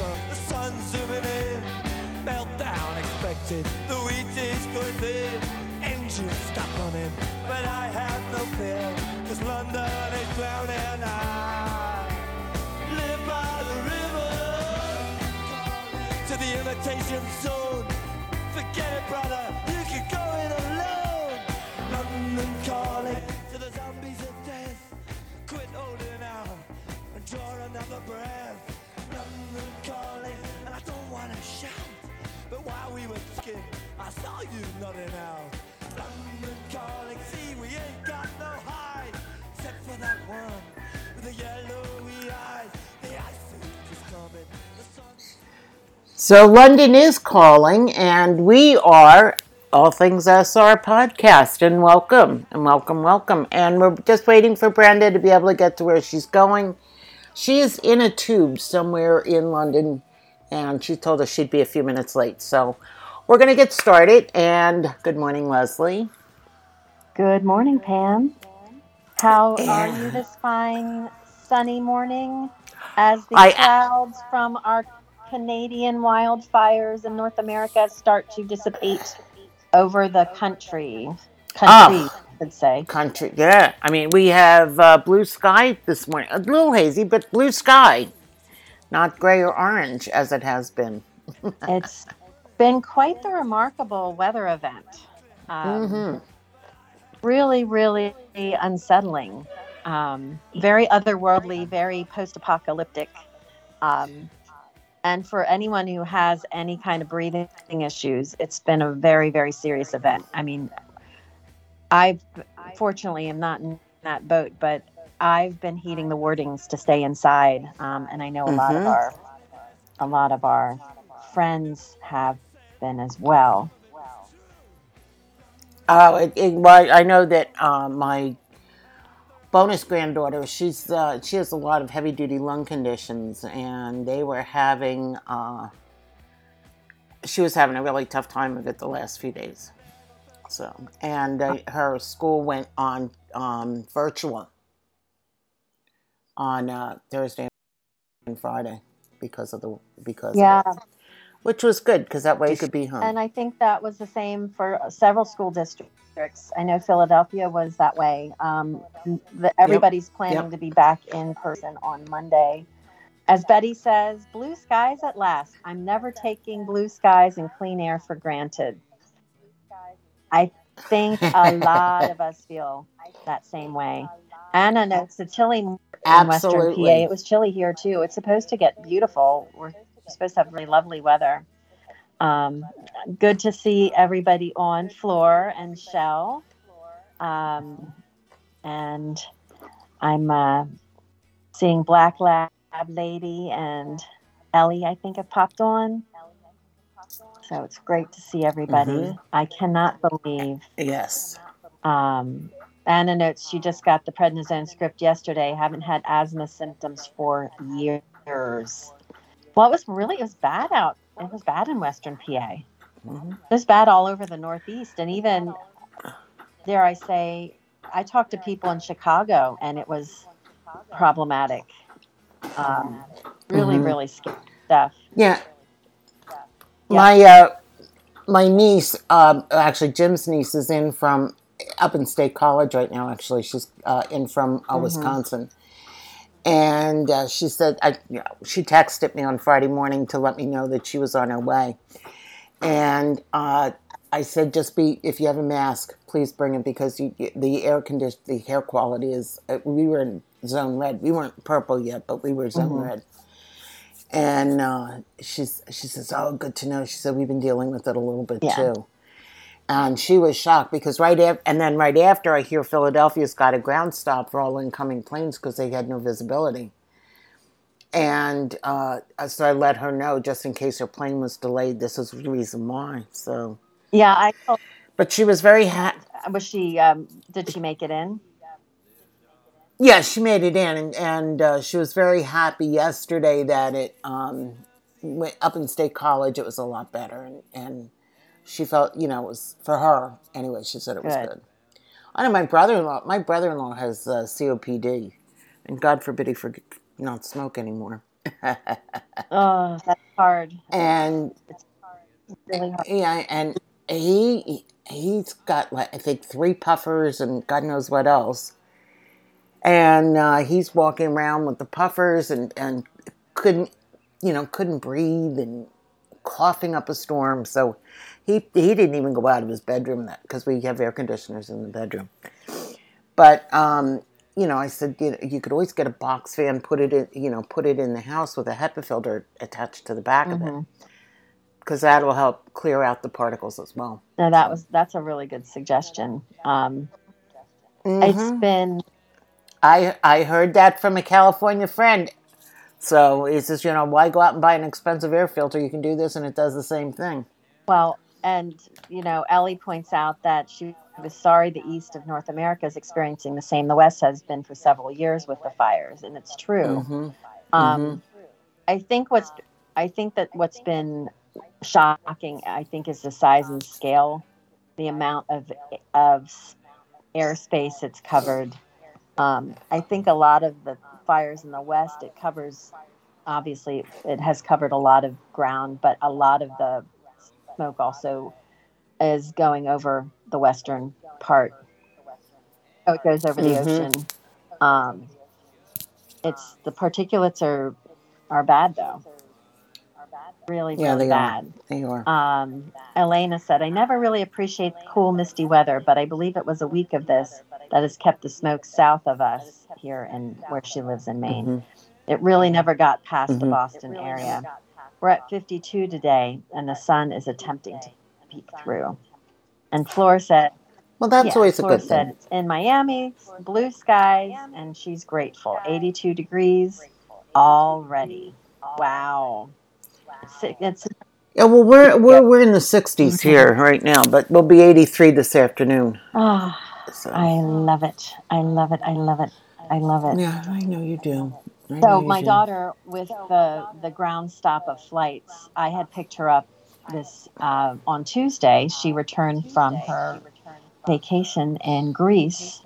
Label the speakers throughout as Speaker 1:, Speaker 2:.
Speaker 1: of the sun's zooming in, meltdown expected. The wheat is going thin, engines stop running, but I have no fear, cause London is drowning. And I live by the river to the imitation zone. Forget it, brother, I saw you nodding out. London calling, see we ain't got no hide, except for that one with the yellowy eyes. The ice is coming.
Speaker 2: So London is calling, and we are All Things SR podcast, and welcome, and welcome, welcome. And we're just waiting for Brenda to be able to get to where she's going. She is in a tube somewhere in London, and she told us she'd be a few minutes late. So we're going to get started. And good morning, Leslie.
Speaker 3: Good morning, Pam. How are you this fine sunny morning as the
Speaker 2: I-
Speaker 3: clouds from our Canadian wildfires in North America start to dissipate over the country? Country,
Speaker 2: Ah.
Speaker 3: I should say.
Speaker 2: Country, yeah. I mean, we have uh, blue sky this morning. A little hazy, but blue sky. Not gray or orange as it has been.
Speaker 3: It's been quite the remarkable weather event. Um,
Speaker 2: hmm
Speaker 3: Really, really unsettling. Um, very otherworldly, very post apocalyptic. Um, and for anyone who has any kind of breathing issues, it's been a very, very serious event. I mean, I fortunately am not in that boat, but I've been heeding the wordings to stay inside, um, and I know a lot of
Speaker 2: Mhm.
Speaker 3: our a lot of our friends have been as well.
Speaker 2: Oh, it, it, well, I know that uh, my bonus granddaughter, she's uh, she has a lot of heavy duty lung conditions, and they were having. Uh, she was having a really tough time of it the last few days. So, and uh, her school went on um, virtual on uh, Thursday and Friday because of the because
Speaker 3: Yeah,
Speaker 2: of which was good because that way you could be home.
Speaker 3: And I think that was the same for several school districts. I know Philadelphia was that way. Um, the, everybody's planning
Speaker 2: Yep.
Speaker 3: to be back in person on Monday. As Betty says, blue skies at last. I'm never taking blue skies and clean air for granted. I think a lot of us feel that same way. Anna notes the chilly in Western PA. It was chilly here too. It's supposed to get beautiful. We're supposed to have really lovely weather. Um, good to see everybody on floor and shell. Um, and I'm uh, seeing Black Lab Lady and Ellie, I think, have popped on. So it's great to see everybody.
Speaker 2: Mhm.
Speaker 3: I cannot believe
Speaker 2: Yes.
Speaker 3: um, Anna notes she just got the prednisone script yesterday. Haven't had asthma symptoms for years. Well, it was really it was bad out. It was bad in Western PA.
Speaker 2: Mhm.
Speaker 3: It was bad all over the Northeast, and even dare I say, I talked to people in Chicago, and it was problematic. Um, really,
Speaker 2: Mhm.
Speaker 3: really scary stuff.
Speaker 2: Yeah.
Speaker 3: Yeah.
Speaker 2: My uh, my niece, um, actually Jim's niece, is in from up in State College right now. Actually, she's uh, in from uh,
Speaker 3: Mhm.
Speaker 2: Wisconsin, and uh, she said I, you know, she texted me on Friday morning to let me know that she was on her way, and uh, I said just be if you have a mask, please bring it because you, the air condition, the air quality is. Uh, we were in zone red. We weren't purple yet, but we were zone
Speaker 3: Mhm.
Speaker 2: red. And uh, she's she says, "Oh, good to know." She said, "We've been dealing with it a little bit
Speaker 3: Yeah.
Speaker 2: too." And she was shocked because right after, and then right after, I hear Philadelphia's got a ground stop for all incoming planes because they had no visibility. And uh, so I let her know just in case her plane was delayed. This is the reason why. So,
Speaker 3: Yeah, I told,
Speaker 2: but she was very happy.
Speaker 3: was she? Um, did she make it in?
Speaker 2: Yeah, she made it in, and, and uh, she was very happy yesterday that it um, went up in State College. It was a lot better, and, and she felt you know it was for her anyway. She said it was
Speaker 3: Good.
Speaker 2: good. I know my brother-in-law. My brother-in-law has uh, COPD, and God forbid he forget not smoke anymore.
Speaker 3: Oh, that's hard.
Speaker 2: and
Speaker 3: Really hard.
Speaker 2: yeah, and he he's got like I think three puffers and God knows what else. And uh, he's walking around with the puffers and and couldn't you know couldn't breathe and coughing up a storm. So he he didn't even go out of his bedroom that because we have air conditioners in the bedroom. But um, you know, I said you, know, you could always get a box fan, put it in you know put it in the house with a HEPA filter attached to the back of it because that will help clear out the particles as well.
Speaker 3: No, that was that's a really good suggestion. Um, It's
Speaker 2: Mhm.
Speaker 3: been
Speaker 2: I I heard that from a California friend. So he says, you know, why go out and buy an expensive air filter? You can do this, and it does the same thing.
Speaker 3: well, and you know, Ellie points out that she was sorry the east of North America is experiencing the same the West has been for several years with the fires, and it's true.
Speaker 2: hmm
Speaker 3: Um, I think what's I think that what's been shocking, I think, is the size and scale, the amount of of airspace it's covered. Um, I think a lot of the fires in the West, it covers. Obviously, it has covered a lot of ground, but a lot of the smoke also is going over the western part. Oh, it goes over the
Speaker 2: Mhm.
Speaker 3: ocean. Um, it's the particulates are are bad though. Really,
Speaker 2: Yeah,
Speaker 3: really
Speaker 2: they are.
Speaker 3: bad.
Speaker 2: They are.
Speaker 3: Um, Elena said, I never really appreciate the cool, misty weather, but I believe it was a week of this that has kept the smoke south of us here in where she lives in Maine.
Speaker 2: Mhm.
Speaker 3: It really never got past the
Speaker 2: Mhm.
Speaker 3: Boston area. We're at 52 today, and the sun is attempting to peek through. And Flor said,
Speaker 2: Well, that's
Speaker 3: yeah,
Speaker 2: always a
Speaker 3: Flor
Speaker 2: good
Speaker 3: said
Speaker 2: thing.
Speaker 3: it's in Miami, blue skies, and she's grateful. 82 degrees already. Wow. It's
Speaker 2: Yeah, well, we're we're we're in the 60s mm-hmm. here right now, but we'll be 83 this afternoon.
Speaker 3: oh,
Speaker 2: So.
Speaker 3: I love it. I love it. I love it. I love it.
Speaker 2: yeah, I know you do.
Speaker 3: So my daughter, with the the ground stop of flights, I had picked her up this uh, on Tuesday. She returned from her vacation in Greece,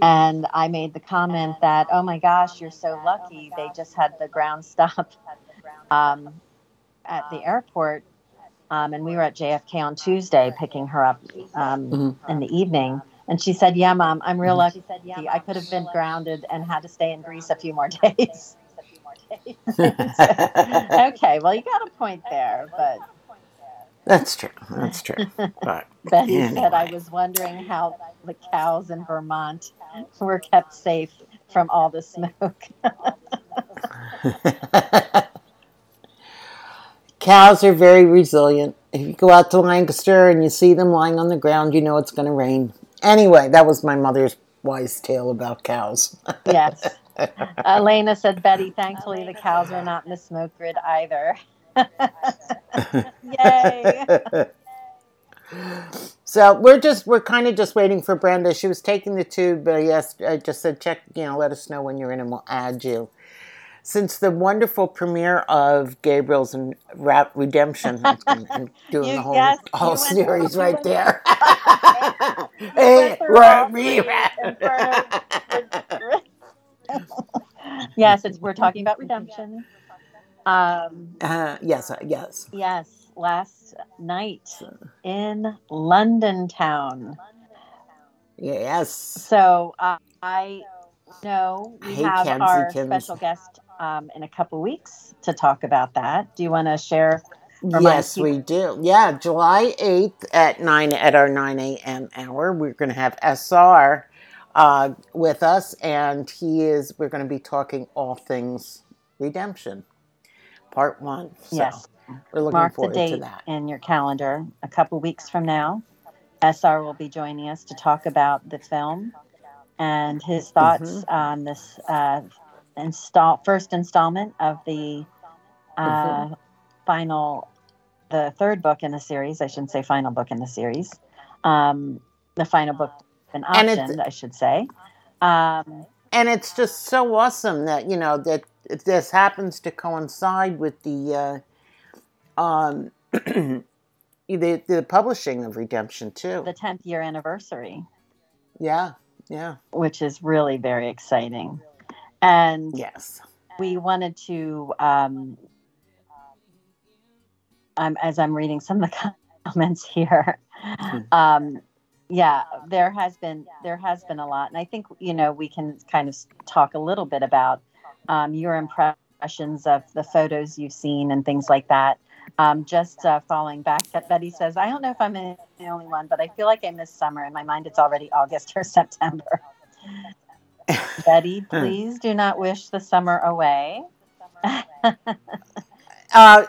Speaker 3: and I made the comment that, "Oh my gosh, you're so lucky! They just had the ground stop um, at the airport." Um, and we were at JFK on Tuesday picking her up um,
Speaker 2: Mhm.
Speaker 3: in the evening. And she said, Yeah, mom, I'm real mm-hmm. lucky. Said, yeah, Mom, I could have been grounded and had to stay in Greece a few more days. okay, well, you got a point there. But
Speaker 2: That's true. That's true. But
Speaker 3: Betty said, I was wondering how the cows in Vermont were kept safe from all the smoke.
Speaker 2: Cows are very resilient. If you go out to Lancaster and you see them lying on the ground, you know it's going to rain. Anyway, that was my mother's wise tale about cows.
Speaker 3: yes. Elena said, Betty, thankfully the cows are not in the smoke grid either. Yay.
Speaker 2: so we're just we're kind of just waiting for Brenda. She was taking the tube, but yes, I just said check. You know, let us know when you're in, and we'll add you. Since the wonderful premiere of Gabriel's and Rap Redemption, I'm, I'm doing
Speaker 3: You-
Speaker 2: the whole
Speaker 3: yes,
Speaker 2: whole
Speaker 3: you went-
Speaker 2: series right
Speaker 3: went-
Speaker 2: there.
Speaker 3: went through all yes, it's, we're talking about redemption. Um,
Speaker 2: Uh, yes, uh, yes.
Speaker 3: yes, last night in London town.
Speaker 2: Yes.
Speaker 3: So uh, I know we
Speaker 2: Hey,
Speaker 3: have our
Speaker 2: Kensingtons.
Speaker 3: special guest um, in a couple weeks to talk about that. Do you want to share?
Speaker 2: Yes, we do. Yeah, July 8th at 9 at our 9 a.m. hour, we're going to have SR uh, with us, and he is, we're going to be talking all things redemption, part one. So
Speaker 3: yes,
Speaker 2: we're looking
Speaker 3: mark the
Speaker 2: forward to that.
Speaker 3: in your calendar. A couple weeks from now, SR will be joining us to talk about the film and his thoughts
Speaker 2: Mhm.
Speaker 3: on this uh, install first installment of the uh,
Speaker 2: Mhm.
Speaker 3: final, the third book in the series. I shouldn't say final book in the series. Um, the final book
Speaker 2: it's-
Speaker 3: optioned, I should say. Um,
Speaker 2: And it's just so awesome that, you know, that this happens to coincide with the, uh, um, the the publishing of Redemption too.
Speaker 3: the 10th year anniversary,
Speaker 2: yeah, yeah,
Speaker 3: which is really very exciting. And
Speaker 2: yes.
Speaker 3: we wanted to, um, um, as I'm reading some of the comments here, um, yeah, there has been there has been a lot, and I think you know we can kind of talk a little bit about um, your impressions of the photos you've seen and things like that. Um, just uh, following back, that Betty says, I don't know if I'm the only one, but I feel like I missed summer. In my mind, it's already August or September. Betty, please do not wish the summer away.
Speaker 2: Uh,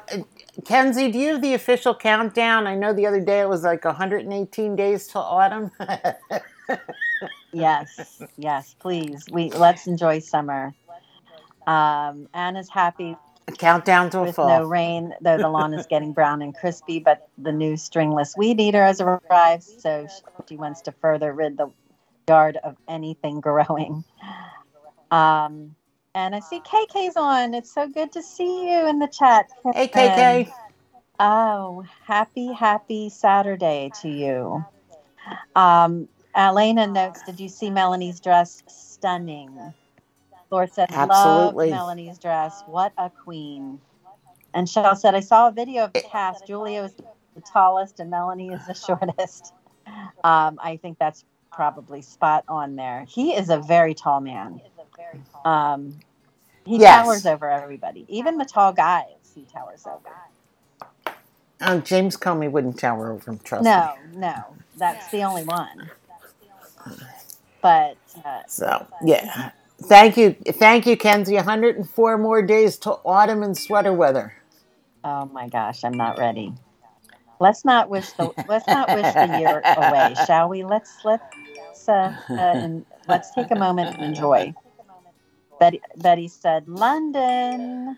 Speaker 2: Kenzie, do you have the official countdown? I know the other day it was like 118 days till autumn.
Speaker 3: yes, yes, please. We let's enjoy summer. Um, Anna's happy
Speaker 2: countdown to a
Speaker 3: with
Speaker 2: fall.
Speaker 3: no rain, though the lawn is getting brown and crispy. But the new stringless weed eater has arrived, so she wants to further rid the yard of anything growing. Um, and I see KK's on. It's so good to see you in the chat.
Speaker 2: hey. KK.
Speaker 3: Oh, happy, happy Saturday to you. Um, Elena notes, did you see Melanie's dress? Stunning. Laura said,
Speaker 2: Absolutely.
Speaker 3: love Melanie's dress. What a queen. And Shell said, I saw a video of the cast. Julia is the tallest and Melanie is the shortest. Um, I think that's probably spot on there. He is a very tall man. Um, he
Speaker 2: Yes.
Speaker 3: towers over everybody, even the tall guys. He towers over.
Speaker 2: Um, James Comey wouldn't tower over him, trust
Speaker 3: No,
Speaker 2: me.
Speaker 3: no, no, that's the only one. But uh,
Speaker 2: So, yeah. Thank you. Thank you, Kenzie. 104 more days till autumn and sweater weather.
Speaker 3: oh my gosh, I'm not ready. Let's not wish the let's not wish the year away, shall we? Let's let's uh, uh, and let's take a moment and enjoy. Betty Betty said, "London."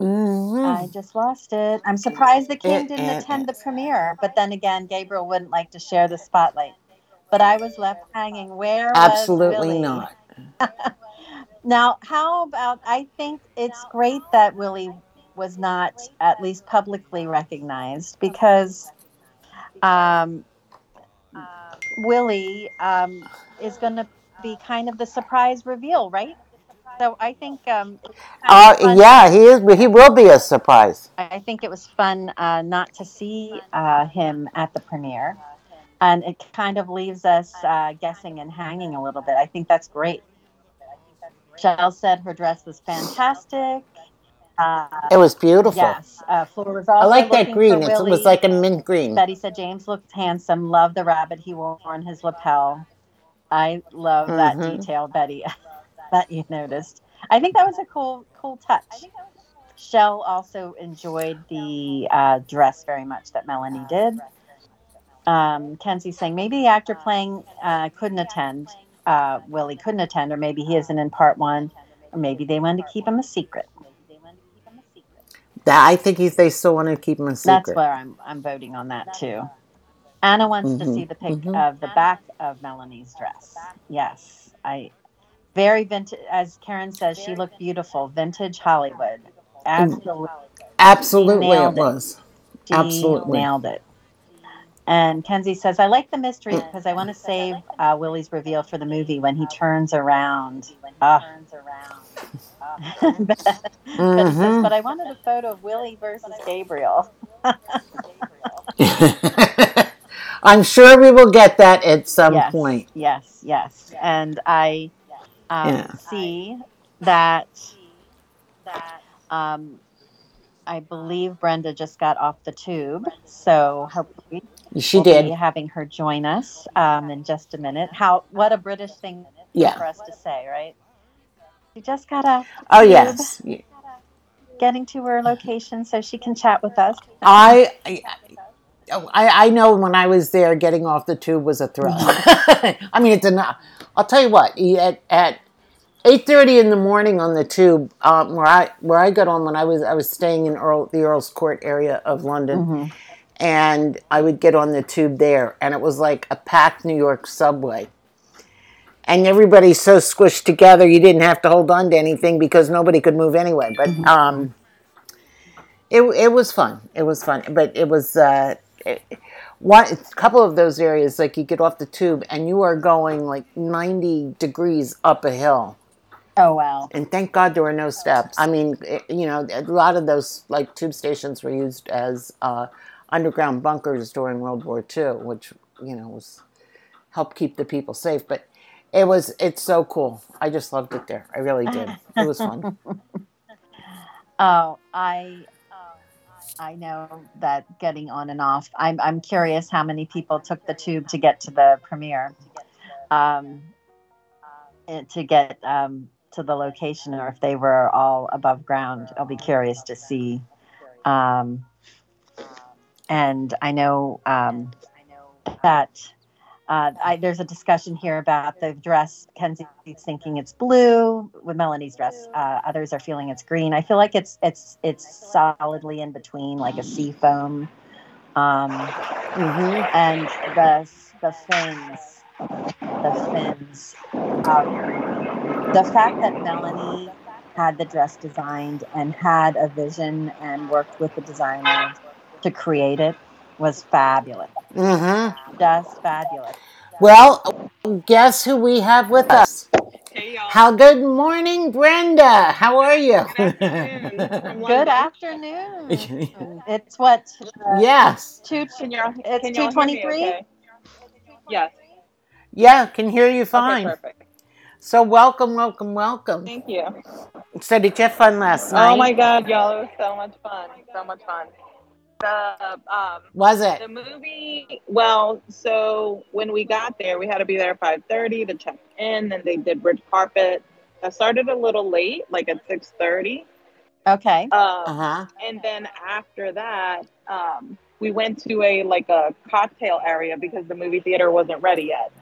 Speaker 2: Mhm.
Speaker 3: I just lost it. I'm surprised the king didn't attend the premiere, but then again, Gabriel wouldn't like to share the spotlight. But I was left hanging. Where
Speaker 2: Absolutely not.
Speaker 3: Now, how about? I think it's great that Willie was not at least publicly recognized because um, Willie um, is going to be kind of the surprise reveal, right? So I think um, it's kind of
Speaker 2: Uh, yeah, he is. He will be a surprise.
Speaker 3: I think it was fun uh, not to see uh, him at the premiere, and it kind of leaves us uh, guessing and hanging a little bit. I think that's great. Shell said her dress was fantastic. Uh,
Speaker 2: It was beautiful.
Speaker 3: yes, uh, Fleur was also
Speaker 2: I like that green. It
Speaker 3: Willie.
Speaker 2: was like a mint green.
Speaker 3: Betty said James looked handsome. Love the rabbit he wore on his lapel. I love that
Speaker 2: Mhm.
Speaker 3: detail, Betty, that you noticed. I think that was a cool, cool touch. Shell also enjoyed the uh, dress very much that Melanie did. Um, Kenzie saying maybe the actor playing uh, couldn't attend. Uh, Willie couldn't attend, or maybe he isn't in part one, or maybe they wanted to keep him a secret.
Speaker 2: That- I think he, they still want to keep him a secret.
Speaker 3: That's where I'm I'm voting on that too. Anna wants to
Speaker 2: Mhm,
Speaker 3: see the pic
Speaker 2: mhm.
Speaker 3: of the back of Melanie's dress. Yes, I very vintage. As Karen says, she looked beautiful, vintage Hollywood. Absolutely,
Speaker 2: Absolutely, it
Speaker 3: it.
Speaker 2: was.
Speaker 3: she
Speaker 2: absolutely.
Speaker 3: nailed it. And Kenzie says, "I like the mystery because I want to save uh, Willie's reveal for the movie when he turns around. when turns around." Says,
Speaker 2: Mhm.
Speaker 3: "But I wanted a photo of Willie versus Gabriel."
Speaker 2: I'm sure we will get that at some
Speaker 3: yes,
Speaker 2: point.
Speaker 3: Yes, yes. And I um,
Speaker 2: Yeah.
Speaker 3: see that um, I believe Brenda just got off the tube. So hopefully
Speaker 2: She
Speaker 3: we'll
Speaker 2: did.
Speaker 3: having her join us um, in just a minute. How what a British thing for us to say, right? She just got off the
Speaker 2: Oh yes.
Speaker 3: getting to her location so she can chat with us.
Speaker 2: I, I I know when I was there, getting off the tube was a thrill. I mean, it's enough. I'll tell you what. At at eight thirty in the morning on the tube, um, where I where I got on when I was I was staying in Earl, the Earl's Court area of London, and I would get on the tube there, and it was like a packed New York subway. And everybody's so squished together, you didn't have to hold on to anything because nobody could move anyway. But um, It it was fun. It was fun, but it was uh, it, one a couple of those areas like you get off the tube and you are going like ninety degrees up a hill.
Speaker 3: Oh wow.
Speaker 2: And thank God there were no steps. I mean, it, you know, a lot of those like tube stations were used as uh, underground bunkers during World War II, which you know was helped keep the people safe. But it was it's so cool. I just loved it there. I really did. It was fun.
Speaker 3: Oh, I I know that getting on and off. I'm I'm curious how many people took the tube to get to the premiere, um, and to get um, to the location, or if they were all above ground. I'll be curious to see. Um, and I know um, I know that uh, I, there's a discussion here about the dress. Kenzie's thinking it's blue with Melanie's dress. Uh, others are feeling it's green. I feel like it's it's it's solidly in between, like a sea foam. Um,
Speaker 2: hmm
Speaker 3: and the the fins, the fins. Um, the fact that Melanie had the dress designed and had a vision and worked with the designer to create it was fabulous.
Speaker 2: hmm
Speaker 3: Just fabulous.
Speaker 2: Well, guess who we have with us?
Speaker 4: Hey y'all.
Speaker 2: How good morning, Brenda. How are you?
Speaker 4: Good afternoon.
Speaker 3: Good afternoon. It's what uh,
Speaker 2: yes.
Speaker 3: two.
Speaker 4: Can y'all,
Speaker 3: It's
Speaker 4: can y'all hear me
Speaker 3: 223?
Speaker 4: okay? Yes.
Speaker 2: Yeah, can hear you fine.
Speaker 4: Okay, perfect.
Speaker 2: So welcome, welcome, welcome.
Speaker 4: Thank you.
Speaker 2: So did you have fun last night?
Speaker 4: Oh my God, y'all! It was so much fun. So much fun. The um
Speaker 2: Was it?
Speaker 4: the movie. Well, so when we got there, we had to be there at five thirty to check in. Then they did red carpet. I started a little late, like at six thirty.
Speaker 3: Okay.
Speaker 4: Um,
Speaker 2: Uh huh.
Speaker 4: and then after that um, we went to a like a cocktail area because the movie theater wasn't ready yet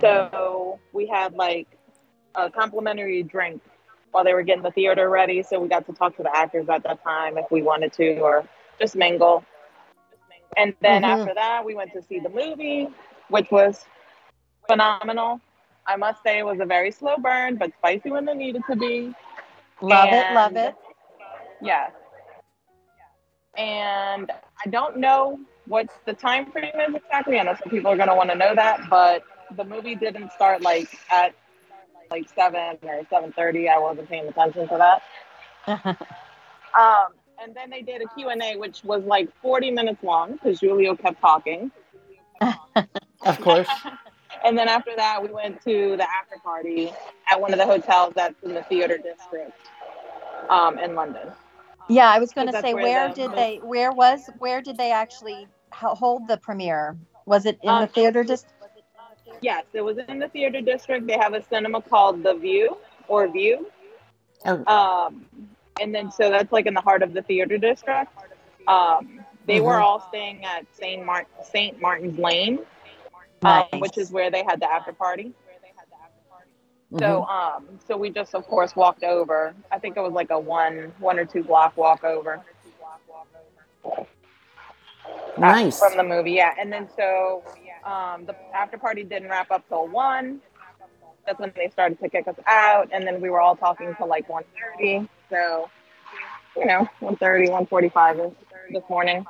Speaker 4: so we had like a complimentary drink while they were getting the theater ready so we got to talk to the actors at that time if we wanted to or just mingle and then
Speaker 2: Mhm.
Speaker 4: after that we went to see the movie which was phenomenal i must say it was a very slow burn but spicy when it needed to be
Speaker 3: Love it. Love it.
Speaker 4: Yes. And I don't know what the time frame is exactly. I know some people are going to want to know that, but the movie didn't start like at like seven or seven thirty. I wasn't paying attention to that. Um, and then they did a Q and A, which was like forty minutes long because Julio kept talking.
Speaker 2: Of course.
Speaker 4: And then after that, we went to the after party at one of the hotels that's in the theater district um, in London.
Speaker 3: Yeah, I was going to say
Speaker 4: where
Speaker 3: where
Speaker 4: the-
Speaker 3: did they where was where did they actually hold the premiere? Was it in the
Speaker 4: Um,
Speaker 3: theater district?
Speaker 4: Yes, it was in the theater district. They have a cinema called The View or View.
Speaker 2: Oh,
Speaker 4: Um, and then so that's like in the heart of the theater district. Um, they were
Speaker 2: Mhm.
Speaker 4: all staying at Saint Mart Saint Martin's Lane,
Speaker 3: Nice.
Speaker 4: um, which is where they had the after party. So um, so we just of course walked over. I think it was like a one one or two block walk over. uh,
Speaker 2: nice.
Speaker 4: from the movie. Yeah, and then so um, the after party didn't wrap up till one. That's when they started to kick us out, and then we were all talking till like 1.30. So you know, 1.30, 1.45 this morning.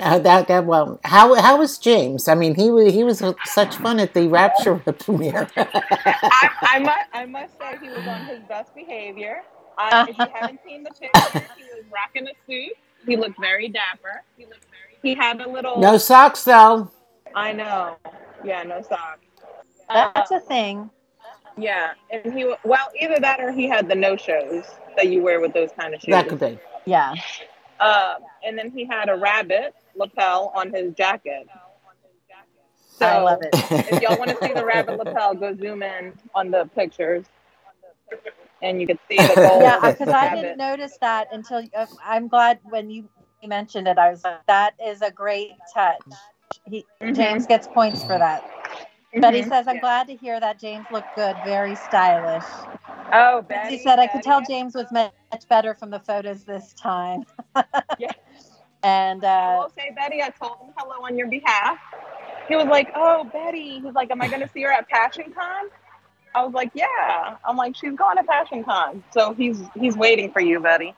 Speaker 2: Uh, that that well, how how was James? I mean, he was he was such fun at the Rapture premiere.
Speaker 4: I, I must I must say he was on his best behavior. Uh, if you haven't seen the picture, he was rocking a suit. He looked very dapper. He looked very. He had a little.
Speaker 2: no socks though.
Speaker 4: I know. Yeah, no socks.
Speaker 3: That's
Speaker 4: Uh,
Speaker 3: a thing.
Speaker 4: Yeah, and he well either that or he had the no shows that you wear with those kind of shoes.
Speaker 2: That could be.
Speaker 3: Yeah.
Speaker 4: Uh, and then he had a rabbit lapel on his jacket. So
Speaker 3: I love it.
Speaker 4: if y'all want to see the rabbit lapel, go zoom in on the pictures, and you can see the gold.
Speaker 3: Yeah, because I didn't notice that until uh, I'm glad when you mentioned it. I was like, that is a great touch. He
Speaker 4: Mhm.
Speaker 3: James gets points for that. Betty
Speaker 4: Mhm.
Speaker 3: says, "I'm glad to hear that James looked good, very stylish."
Speaker 4: Oh,
Speaker 3: She
Speaker 4: Betty
Speaker 3: said, "I could tell James was much better from the photos this time."
Speaker 4: Yeah.
Speaker 3: And
Speaker 4: I
Speaker 3: uh,
Speaker 4: will say, Betty, I told him hello on your behalf. He was like, "Oh, Betty." He's like, "Am I going to see her at Passion Con?" I was like, "Yeah." I'm like, "She's going to Passion Con," so he's he's waiting for you, Betty.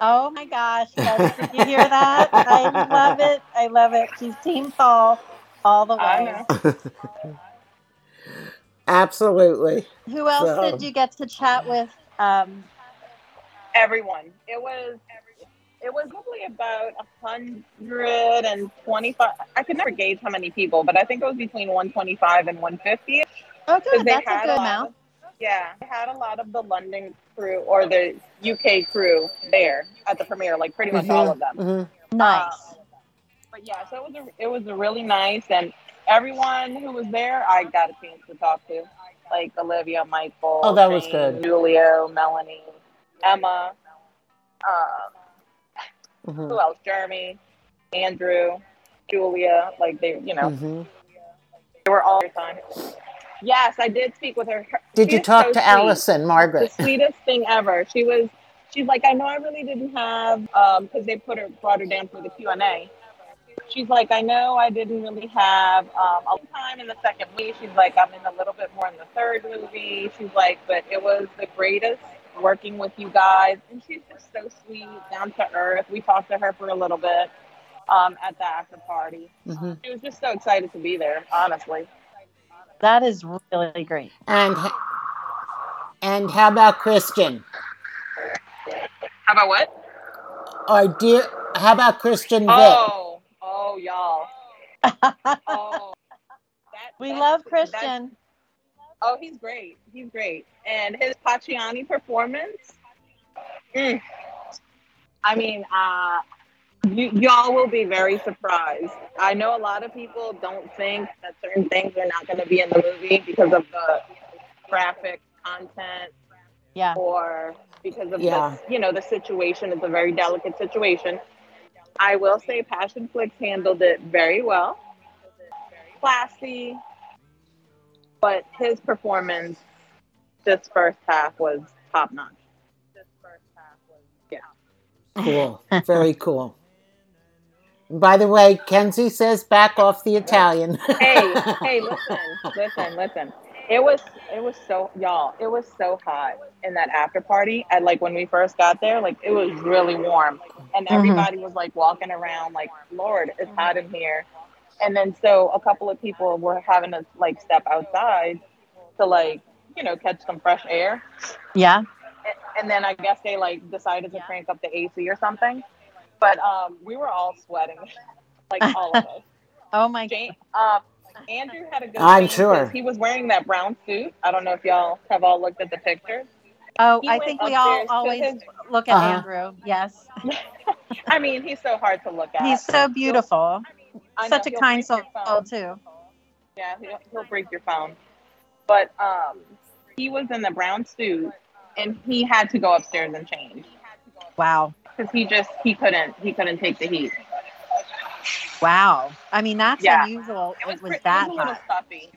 Speaker 3: Oh my gosh. Yes, did you hear that? I love it. I love it. She's Team Paul all the way.
Speaker 2: Absolutely.
Speaker 3: Who else
Speaker 2: So-
Speaker 3: did you get to chat with? Um,
Speaker 4: Everyone. It was it was probably about hundred and twenty five. I could never gauge how many people, but I think it was between one twenty five and one fifty.
Speaker 3: oh, good. That's a good
Speaker 4: lot
Speaker 3: amount.
Speaker 4: of- yeah, they had a lot of the London crew or the UK crew there at the premiere, like pretty much all of them.
Speaker 2: Mhm.
Speaker 3: Nice.
Speaker 4: But yeah, so it was a, it was a really nice, and everyone who was there, I got a chance to talk to, like Olivia, Michael,
Speaker 2: Oh, that was good.
Speaker 4: Julio, Melanie, Emma, um,
Speaker 2: Mhm.
Speaker 4: who else? Jeremy, Andrew, Julia, like they, you know,
Speaker 2: Mhm.
Speaker 4: they were all fun. Yes, I did speak with her.
Speaker 2: Did you talk
Speaker 4: so
Speaker 2: to
Speaker 4: sweet.
Speaker 2: Allison, Margaret?
Speaker 4: The sweetest thing ever. She was. She's like, I know I really didn't have, um, because they put her brought her down for the Q and A. She's like, I know I didn't really have um, a time in the second movie. She's like, I'm in a little bit more in the third movie. She's like, but it was the greatest working with you guys, and she's just so sweet, down to earth. We talked to her for a little bit um, at the after party.
Speaker 2: Mhm.
Speaker 4: She was just so excited to be there. Honestly,
Speaker 3: That is really great.
Speaker 2: And and how about Christian?
Speaker 4: how about what?
Speaker 2: Or dear, how about Christian Vitt?
Speaker 4: Oh, oh, y'all. Oh, that,
Speaker 3: we
Speaker 4: that-
Speaker 3: love
Speaker 4: that-
Speaker 3: Christian.
Speaker 4: oh, he's great. He's great. And his Paciani performance, mm, I mean, uh, you, y'all will be very surprised. I know a lot of people don't think that certain things are not going to be in the movie because of the graphic content
Speaker 3: Yeah.
Speaker 4: or because of
Speaker 2: Yeah.
Speaker 4: the, you know, the situation. It's a very delicate situation. I will say Passion Flicks handled it very well. Classy. But his performance this first half was top notch. This first half was yeah.
Speaker 2: Cool. Very cool. By the way, Kenzie says back off the Italian.
Speaker 4: hey, hey, listen, listen, listen. It was it was so y'all, it was so hot in that after party. And like when we first got there, like it was really warm. And everybody was like walking around like, Lord, it's hot in here. And then so a couple of people were having to like step outside to like, you know, catch some fresh air.
Speaker 3: Yeah.
Speaker 4: And- then I guess they like decided to crank up the AC or something. But um we were all sweating. like all of us.
Speaker 3: Oh my
Speaker 4: Jane, uh, Andrew had a good.
Speaker 2: I'm sure
Speaker 4: He was wearing that brown suit. I don't know if y'all have all looked at the picture.
Speaker 3: Oh,
Speaker 4: He
Speaker 3: I think we all always
Speaker 4: his-
Speaker 3: look at
Speaker 2: Uh-huh.
Speaker 3: Andrew. Yes.
Speaker 4: I mean, he's so hard to look at.
Speaker 3: He's so beautiful.
Speaker 4: I know,
Speaker 3: Such a kind
Speaker 4: break
Speaker 3: soul, too.
Speaker 4: Yeah, he'll, he'll break your phone. But um, he was in the brown suit, and he had to go upstairs and change
Speaker 3: Wow.
Speaker 4: because he just he couldn't he couldn't take the heat.
Speaker 3: Wow. I mean, that's
Speaker 4: Yeah.
Speaker 3: unusual. It was,
Speaker 4: pre-
Speaker 3: that
Speaker 4: a little
Speaker 3: hot.
Speaker 4: stuffy.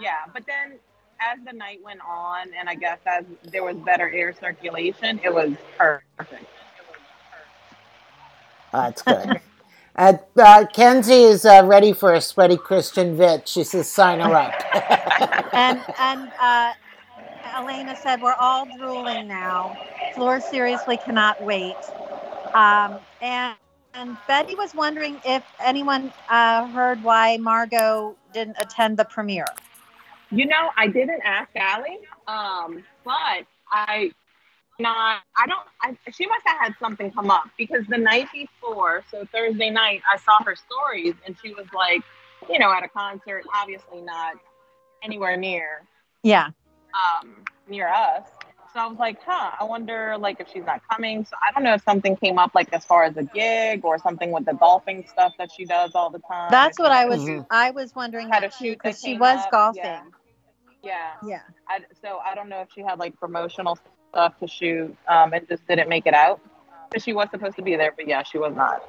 Speaker 4: Yeah, but then as the night went on, and I guess as there was better air circulation, it was perfect.
Speaker 2: That's good. Uh, uh, Kenzie is uh, ready for a sweaty Christian Vitt. She says, sign her up.
Speaker 3: And and uh, Elena said we're all drooling now. Floor seriously cannot wait. Um, and and Betty was wondering if anyone uh, heard why Margot didn't attend the premiere.
Speaker 4: You know, I didn't ask Allie, um, but I not I don't I, she must have had something come up because the night before, so Thursday night, I saw her stories and she was like, you know, at a concert, obviously not anywhere near
Speaker 3: Yeah.
Speaker 4: um near us. So I was like, huh, I wonder like if she's not coming. So I don't know if something came up like as far as a gig or something with the golfing stuff that she does all the time.
Speaker 3: That's what I was
Speaker 2: Mhm.
Speaker 3: I was wondering
Speaker 4: Had a shoot
Speaker 3: because she was
Speaker 4: up,
Speaker 3: golfing.
Speaker 4: yeah. Yeah.
Speaker 3: Yeah.
Speaker 4: I, so I don't know if she had like promotional stuff to shoot um, and just didn't make it out. Because she was supposed to be there, but yeah, she was not.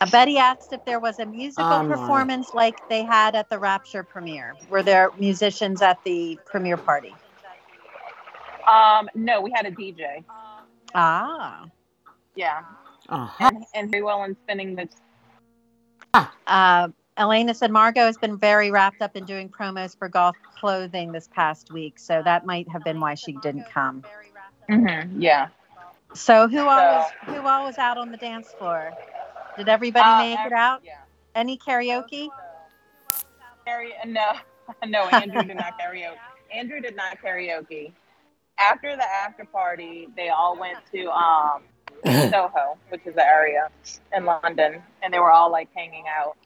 Speaker 3: Uh, Betty asked if there was a musical
Speaker 2: my.
Speaker 3: performance like they had at the Rapture premiere. Were there musicians at the premiere party?
Speaker 4: Um, no, we had a DJ.
Speaker 3: Ah.
Speaker 4: Yeah,
Speaker 2: Uh-huh.
Speaker 4: and and very well in spinning the.
Speaker 3: Uh, Elena said Margot has been very wrapped up in doing promos for golf clothing this past week, so that might have been why she didn't come.
Speaker 4: Mm-hmm, yeah.
Speaker 3: So who all was who all was out on the dance floor? Did everybody
Speaker 4: Uh,
Speaker 3: make it out?
Speaker 4: Yeah.
Speaker 3: Any karaoke?
Speaker 4: Karaoke? No, no. Andrew did not karaoke. Andrew did not karaoke. After the after party, they all went to um, Soho, which is the area in London, and they were all like hanging out.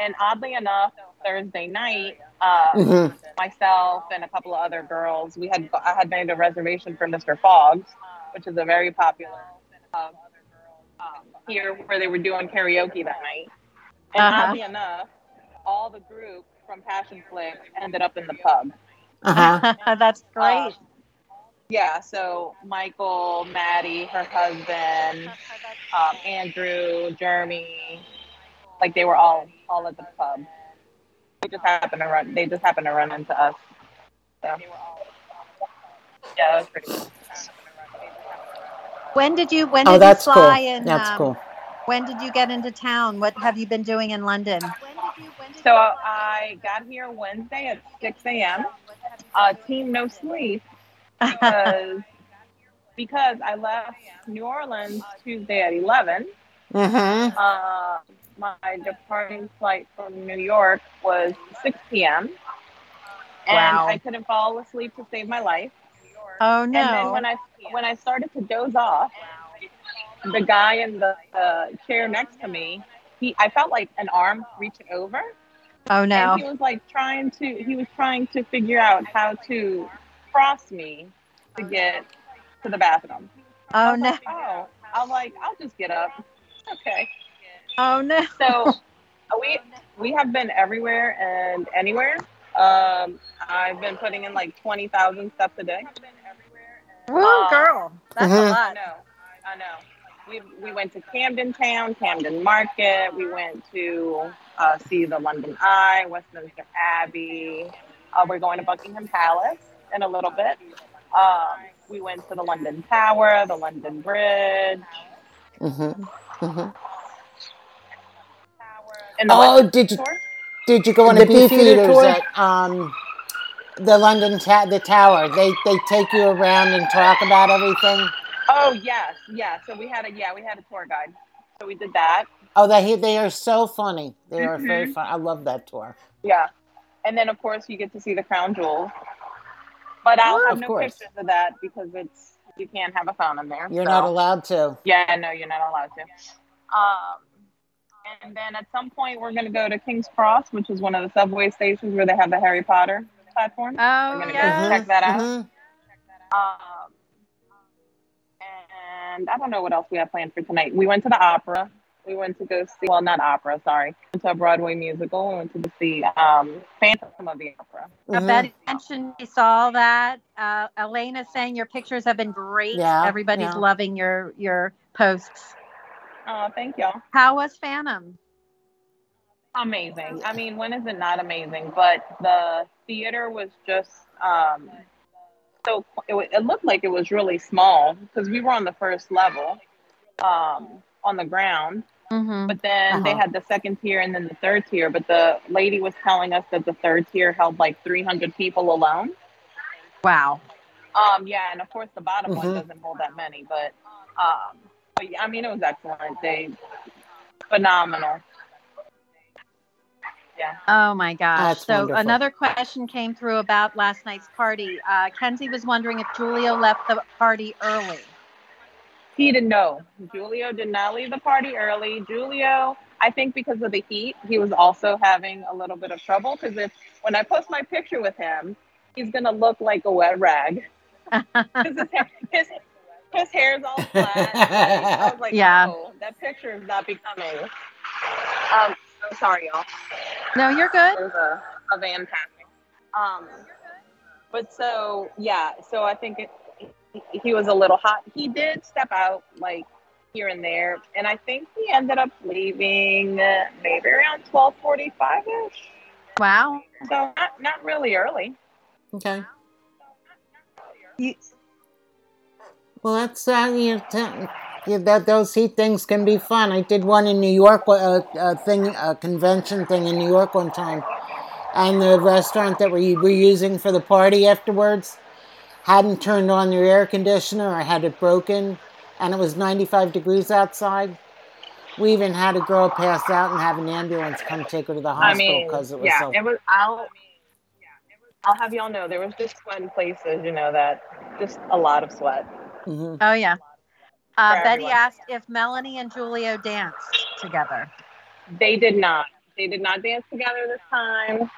Speaker 4: And oddly enough, Thursday night, uh,
Speaker 2: Mhm.
Speaker 4: myself and a couple of other girls, we had I had made a reservation for Mr. Fogg's, which is a very popular pub um, here where they were doing karaoke that night. And
Speaker 3: Uh-huh.
Speaker 4: oddly enough, all the group from Passion Flick ended up in the pub.
Speaker 2: Uh-huh.
Speaker 3: That's great.
Speaker 4: Um, yeah, so Michael, Maddie, her husband, um, Andrew, Jeremy, like they were all all at the pub. They just happened to run. They just happened to run into us. So. Yeah, that was pretty cool.
Speaker 3: When did you when
Speaker 2: Oh,
Speaker 3: did
Speaker 2: that's
Speaker 3: you
Speaker 2: cool.
Speaker 3: fly and
Speaker 2: That's
Speaker 3: um,
Speaker 2: cool.
Speaker 3: when did you get into town? What have you been doing in London?
Speaker 4: So I got here Wednesday at 6 a.m. Uh, team no sleep because because I left New Orleans Tuesday at 11.
Speaker 2: Mm-hmm.
Speaker 4: Uh, my departing flight from New York was 6 p.m. And
Speaker 3: Wow.
Speaker 4: I couldn't fall asleep to save my life.
Speaker 3: oh no!
Speaker 4: And then when I when I started to doze off, the guy in the uh, chair next to me, he I felt like an arm reaching over,
Speaker 3: oh no.
Speaker 4: and he was like trying to he was trying to figure out how to cross me to get to the bathroom. I
Speaker 3: Oh no.
Speaker 4: like, oh, I'm like I'll just get up. Okay.
Speaker 3: Oh no.
Speaker 4: So we we have been everywhere and anywhere. Um, I've been putting in like twenty thousand steps a day.
Speaker 3: Woo,
Speaker 4: Uh,
Speaker 3: girl. That's a
Speaker 4: I
Speaker 3: lot.
Speaker 4: know, I know. We we went to Camden Town, Camden Market. We went to uh, see the London Eye, Westminster Abbey. Uh, we're going to Buckingham Palace in a little bit. Um, we went to the London Tower, the London Bridge.
Speaker 2: Mm-hmm. Mm-hmm.
Speaker 4: The
Speaker 2: Oh, did you-
Speaker 4: Tour.
Speaker 2: Did you go on
Speaker 5: The
Speaker 2: a beef
Speaker 5: Beefeater
Speaker 2: eaters
Speaker 5: tour?
Speaker 2: at um, the London ta- the Tower? They they take you around and talk about everything.
Speaker 4: Oh yes, yeah. So we had a yeah we had a tour guide. So we did that.
Speaker 2: Oh, they they are so funny. They are very
Speaker 4: Mhm.
Speaker 2: fun. I love that tour.
Speaker 4: Yeah. And then of course you get to see the crown jewels. But I'll
Speaker 2: Oh,
Speaker 4: have no
Speaker 2: course.
Speaker 4: pictures of that because it's you can't have a phone in there.
Speaker 2: You're
Speaker 4: so-
Speaker 2: not allowed to.
Speaker 4: Yeah, no, you're not allowed to. Um, and then at some point we're gonna go to King's Cross, which is one of the subway stations where they have the Harry Potter platform.
Speaker 3: Oh
Speaker 4: We're gonna go
Speaker 3: yeah.
Speaker 4: check that out.
Speaker 2: Mhm.
Speaker 4: Um, and I don't know what else we have planned for tonight. We went to the opera. We went to go see, well, not opera, sorry. Went to a Broadway musical. We went to go see um, Phantom of the Opera.
Speaker 3: I
Speaker 2: Mhm.
Speaker 3: bet mentioned we saw that. Uh, Elena saying your pictures have been great.
Speaker 2: Yeah,
Speaker 3: Everybody's
Speaker 2: yeah.
Speaker 3: loving your your posts.
Speaker 4: Oh, thank y'all.
Speaker 3: How was Phantom?
Speaker 4: Amazing. I mean, when is it not amazing? But the theater was just um, so it, it looked like it was really small because we were on the first level um, on the ground.
Speaker 3: Mm-hmm.
Speaker 4: But then they
Speaker 2: Uh-huh.
Speaker 4: had the second tier and then the third tier. But the lady was telling us that the third tier held like 300 people alone.
Speaker 3: Wow.
Speaker 4: Um, yeah, and of course the bottom one
Speaker 2: Mhm.
Speaker 4: doesn't hold that many. But um, but yeah, I mean, it was excellent. They phenomenal. Yeah.
Speaker 3: Oh my gosh.
Speaker 2: That's
Speaker 3: so
Speaker 2: wonderful.
Speaker 3: another question came through about last night's party. Uh, Kenzie was wondering if Julio left the party early.
Speaker 4: He didn't know. Julio did not leave the party early. Julio, I think because of the heat, he was also having a little bit of trouble because if when I post my picture with him, he's gonna look like a wet rag. his, hair, his, his hair's all flat. I was like,
Speaker 3: Yeah.
Speaker 4: oh, that picture is not becoming. Um, I'm sorry, y'all.
Speaker 3: no, you're good.
Speaker 4: There's a, a van passing. Um, but so yeah, so I think it, he, he was a little hot. He did step out like here and there, and I think he ended up leaving uh, maybe around twelve forty-five ish.
Speaker 3: Wow.
Speaker 4: So not not really early.
Speaker 2: Okay.
Speaker 3: You,
Speaker 2: Well, that's uh, you know, t- yeah, that those heat things can be fun. I did one in New York, a, a thing, a convention thing in New York one time, and the restaurant that we were using for the party afterwards hadn't turned on their air conditioner or had it broken, and it was 95 degrees outside. We even had a girl pass out and have an ambulance come take her to the
Speaker 4: I
Speaker 2: hospital
Speaker 4: mean,
Speaker 2: because it was
Speaker 4: yeah,
Speaker 2: so.
Speaker 4: it was. I'll, I'll have y'all know there was just one places, you know, that just a lot of sweat.
Speaker 2: Mhm.
Speaker 3: Oh yeah. Uh, Betty
Speaker 4: everyone.
Speaker 3: asked if Melanie and Giulio danced together.
Speaker 4: They did not. They did not dance together this time.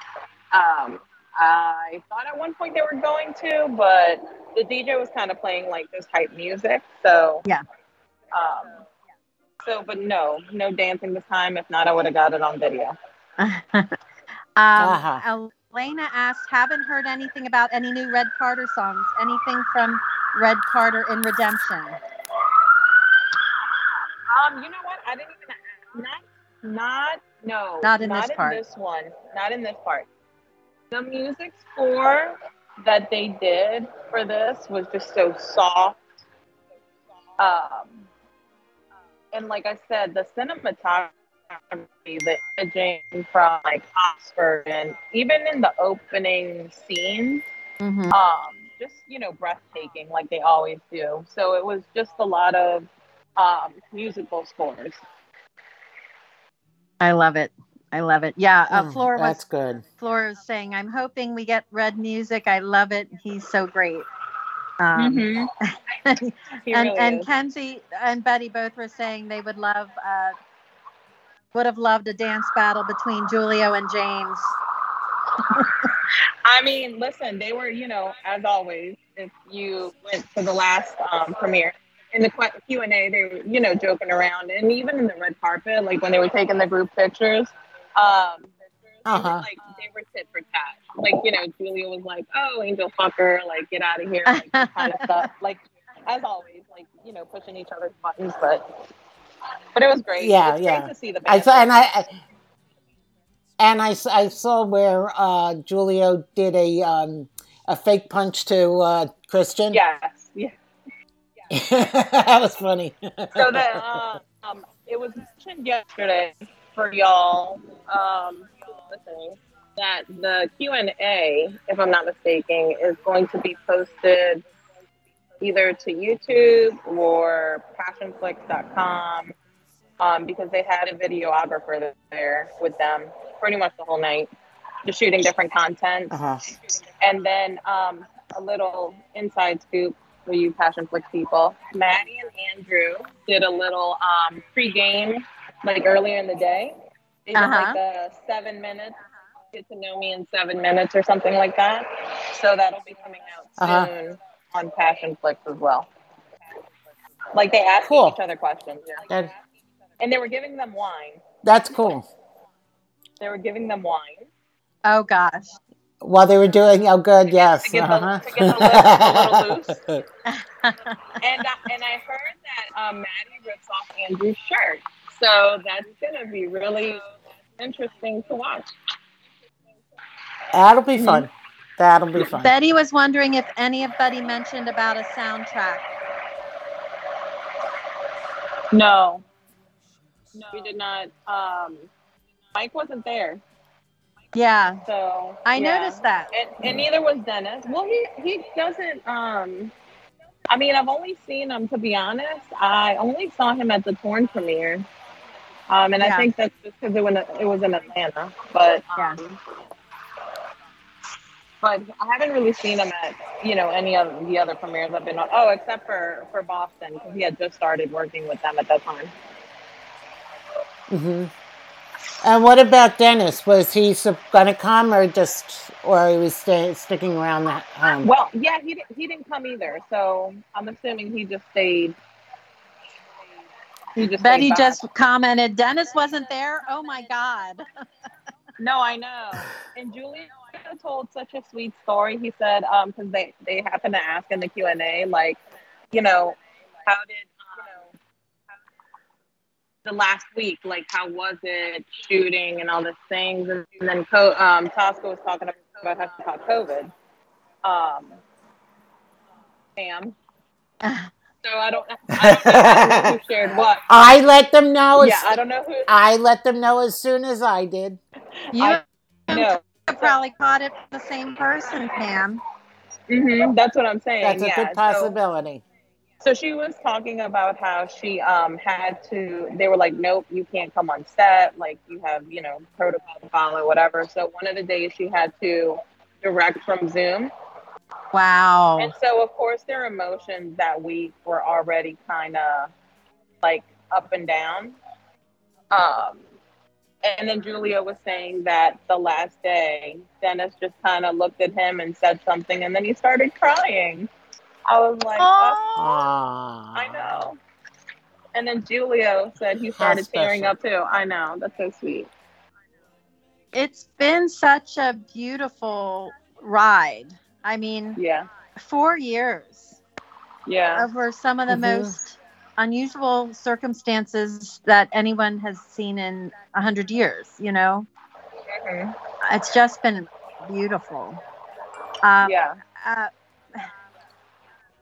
Speaker 4: Um, I thought at one point they were going to, but the DJ was kind of playing like this hype music. So
Speaker 3: Yeah.
Speaker 4: Um, so, but no, no dancing this time. If not, I would have got it on video.
Speaker 3: um,
Speaker 2: Uh-huh.
Speaker 3: Elena asked, haven't heard anything about any new Red Carter songs. Anything from Red Carter in Redemption?
Speaker 4: Um, you know what? I didn't even not not no
Speaker 3: Not in this part.
Speaker 4: this one. Not in this part. The music score that they did for this was just so soft. Um, and like I said, the cinematography, the imaging from like Oxford, and even in the opening scenes,
Speaker 3: Mm-hmm.
Speaker 4: um, just you know, breathtaking like they always do. So it was just a lot of um, musical scores.
Speaker 3: I love it. I love it. Yeah, uh,
Speaker 2: Mm,
Speaker 3: Flora
Speaker 2: that's
Speaker 3: was
Speaker 2: good.
Speaker 3: Flora was saying, I'm hoping we get Red music. I love it. He's so great. Um,
Speaker 4: He
Speaker 3: and
Speaker 4: really
Speaker 3: and
Speaker 4: is.
Speaker 3: Kenzie and Betty both were saying they would love uh, would have loved a dance battle between Giulio and James.
Speaker 4: I mean, listen, they were, you know, as always, if you went to the last um, premiere, in the Q and A, they were, you know, joking around, and even in the red carpet, like when they were taking the group pictures, um,
Speaker 2: Uh-huh.
Speaker 4: like they were tit for tat. Like, you know, Julia was like, "Oh, angel fucker, like get out of here," like that kind of stuff. Like, as always, like you know, pushing each other's buttons, but but it was great.
Speaker 2: Yeah, yeah.
Speaker 4: Great to see the
Speaker 2: I saw, and I, I- and I, I saw where uh, Giulio did a um, a fake punch to uh, Christian.
Speaker 4: yes, yeah.
Speaker 2: that was funny.
Speaker 4: so that uh, um, it was mentioned yesterday for y'all um, listening that the Q and A, if I'm not mistaken, is going to be posted either to YouTube or PassionFlix.com um, because they had a videographer there with them pretty much the whole night, just shooting different content.
Speaker 2: uh-huh.
Speaker 4: And then um, a little inside scoop for you Passion Flick people. Maddie and Andrew did a little um, pre-game, like earlier in the day. They
Speaker 3: Uh-huh.
Speaker 4: like a seven minutes, get to know me in seven minutes or something like that. So that'll be coming out
Speaker 2: Uh-huh.
Speaker 4: soon on Passionflix as well. Like they asked
Speaker 2: Cool.
Speaker 4: each other questions, yeah.
Speaker 2: That,
Speaker 4: and they were giving them wine.
Speaker 2: that's cool.
Speaker 4: They were giving them wine.
Speaker 3: Oh gosh.
Speaker 2: While they were doing, oh, good, yes.
Speaker 4: To get the-
Speaker 2: uh-huh.
Speaker 4: to get the lips a little And I, and I heard that um, Maddie rips off Andrew's shirt, so that's gonna be really interesting to watch.
Speaker 2: That'll be fun. That'll be fun.
Speaker 3: Betty was wondering if anybody mentioned about a soundtrack.
Speaker 4: No, no, we did not. Um, Mike wasn't there,
Speaker 3: Yeah,
Speaker 4: so
Speaker 3: I
Speaker 4: yeah.
Speaker 3: noticed that.
Speaker 4: and, and neither was Dennis. Well, he he doesn't. Um, I mean, I've only seen him to be honest. I only saw him at the Torn premiere, um, and
Speaker 3: Yeah.
Speaker 4: I think that's just because it, was in- it was in Atlanta. But
Speaker 3: Yeah.
Speaker 4: um, but I haven't really seen him at you know any of the other premieres I've been on. Oh, except for for Boston because he had just started working with them at that time.
Speaker 2: hmm And what about Dennis? Was he going to come or just, or he was stay, sticking around that home?
Speaker 4: Well, yeah, he he didn't come either. So I'm assuming he just stayed. Just
Speaker 3: Betty just commented, Dennis wasn't there. Oh my God.
Speaker 4: No, I know. And Julia told such a sweet story. He said, um, because they they happened to ask in the Q and A, like, you know, how did you know the last week, like, how was it shooting and all these things, and, then Co- um, Tosca was talking about how she caught COVID. Um, Pam. So I don't, I don't know who shared what.
Speaker 2: I let them know. As,
Speaker 4: Yeah, I don't know who.
Speaker 2: I let them know as soon as I did.
Speaker 3: You
Speaker 4: I know.
Speaker 3: probably caught it from the same person, Pam.
Speaker 4: hmm That's what I'm saying.
Speaker 2: That's a
Speaker 4: yeah.
Speaker 2: good
Speaker 4: so-
Speaker 2: possibility.
Speaker 4: So she was talking about how she um had to. They were like, "Nope, you can't come on set. Like you have, you know, protocol to follow, whatever." So one of the days she had to direct from Zoom,
Speaker 3: Wow.
Speaker 4: and so of course their emotions that week were already kind of like up and down. Um, and then Julia was saying that the last day, Dennis just kind of looked at him and said something, and then he started crying. I was like, oh,
Speaker 2: Aww.
Speaker 4: I know. And then Giulio said he started tearing up too. I know. That's so sweet.
Speaker 3: It's been such a beautiful ride. I mean,
Speaker 4: Yeah.
Speaker 3: four years
Speaker 4: Yeah.
Speaker 3: over some of the
Speaker 2: Mhm.
Speaker 3: most unusual circumstances that anyone has seen in a hundred years. You know,
Speaker 4: Mhm.
Speaker 3: it's just been beautiful. Um,
Speaker 4: Yeah.
Speaker 3: uh,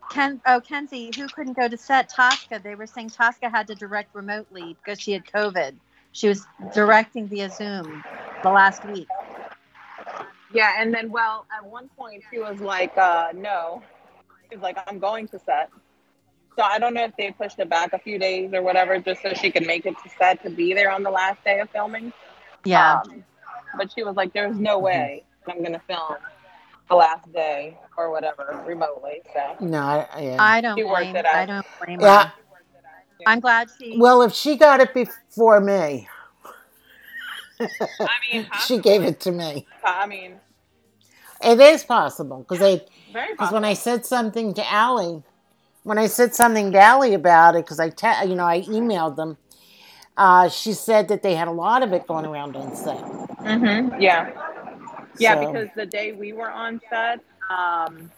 Speaker 3: Ken, oh, Kenzie, who couldn't go to set? Tosca. They were saying Tosca had to direct remotely because she had COVID. She was directing via Zoom the last week.
Speaker 4: Yeah. And then, well, at one point she was like, uh, no. She's like, I'm going to set. So I don't know if they pushed it back a few days or whatever, just so she could make it to set to be there on the last day of filming.
Speaker 3: Yeah.
Speaker 4: Um, but she was like, "There's no way I'm gonna film the last day or whatever remotely." So
Speaker 2: No, I, yeah.
Speaker 3: I don't
Speaker 4: She worked
Speaker 3: blame.
Speaker 4: it out.
Speaker 3: I don't blame
Speaker 2: Yeah.
Speaker 3: her. I'm glad she.
Speaker 2: well, if she got it before me,
Speaker 4: I mean,
Speaker 2: she gave it to me.
Speaker 4: I mean,
Speaker 2: It is possible because they because when I said something to Allie, when I said something to Allie about it, because I te- you know I emailed them, uh, she said that they had a lot of it going around on set.
Speaker 4: hmm Yeah, yeah.
Speaker 2: So-
Speaker 4: Because the day we were on set, um,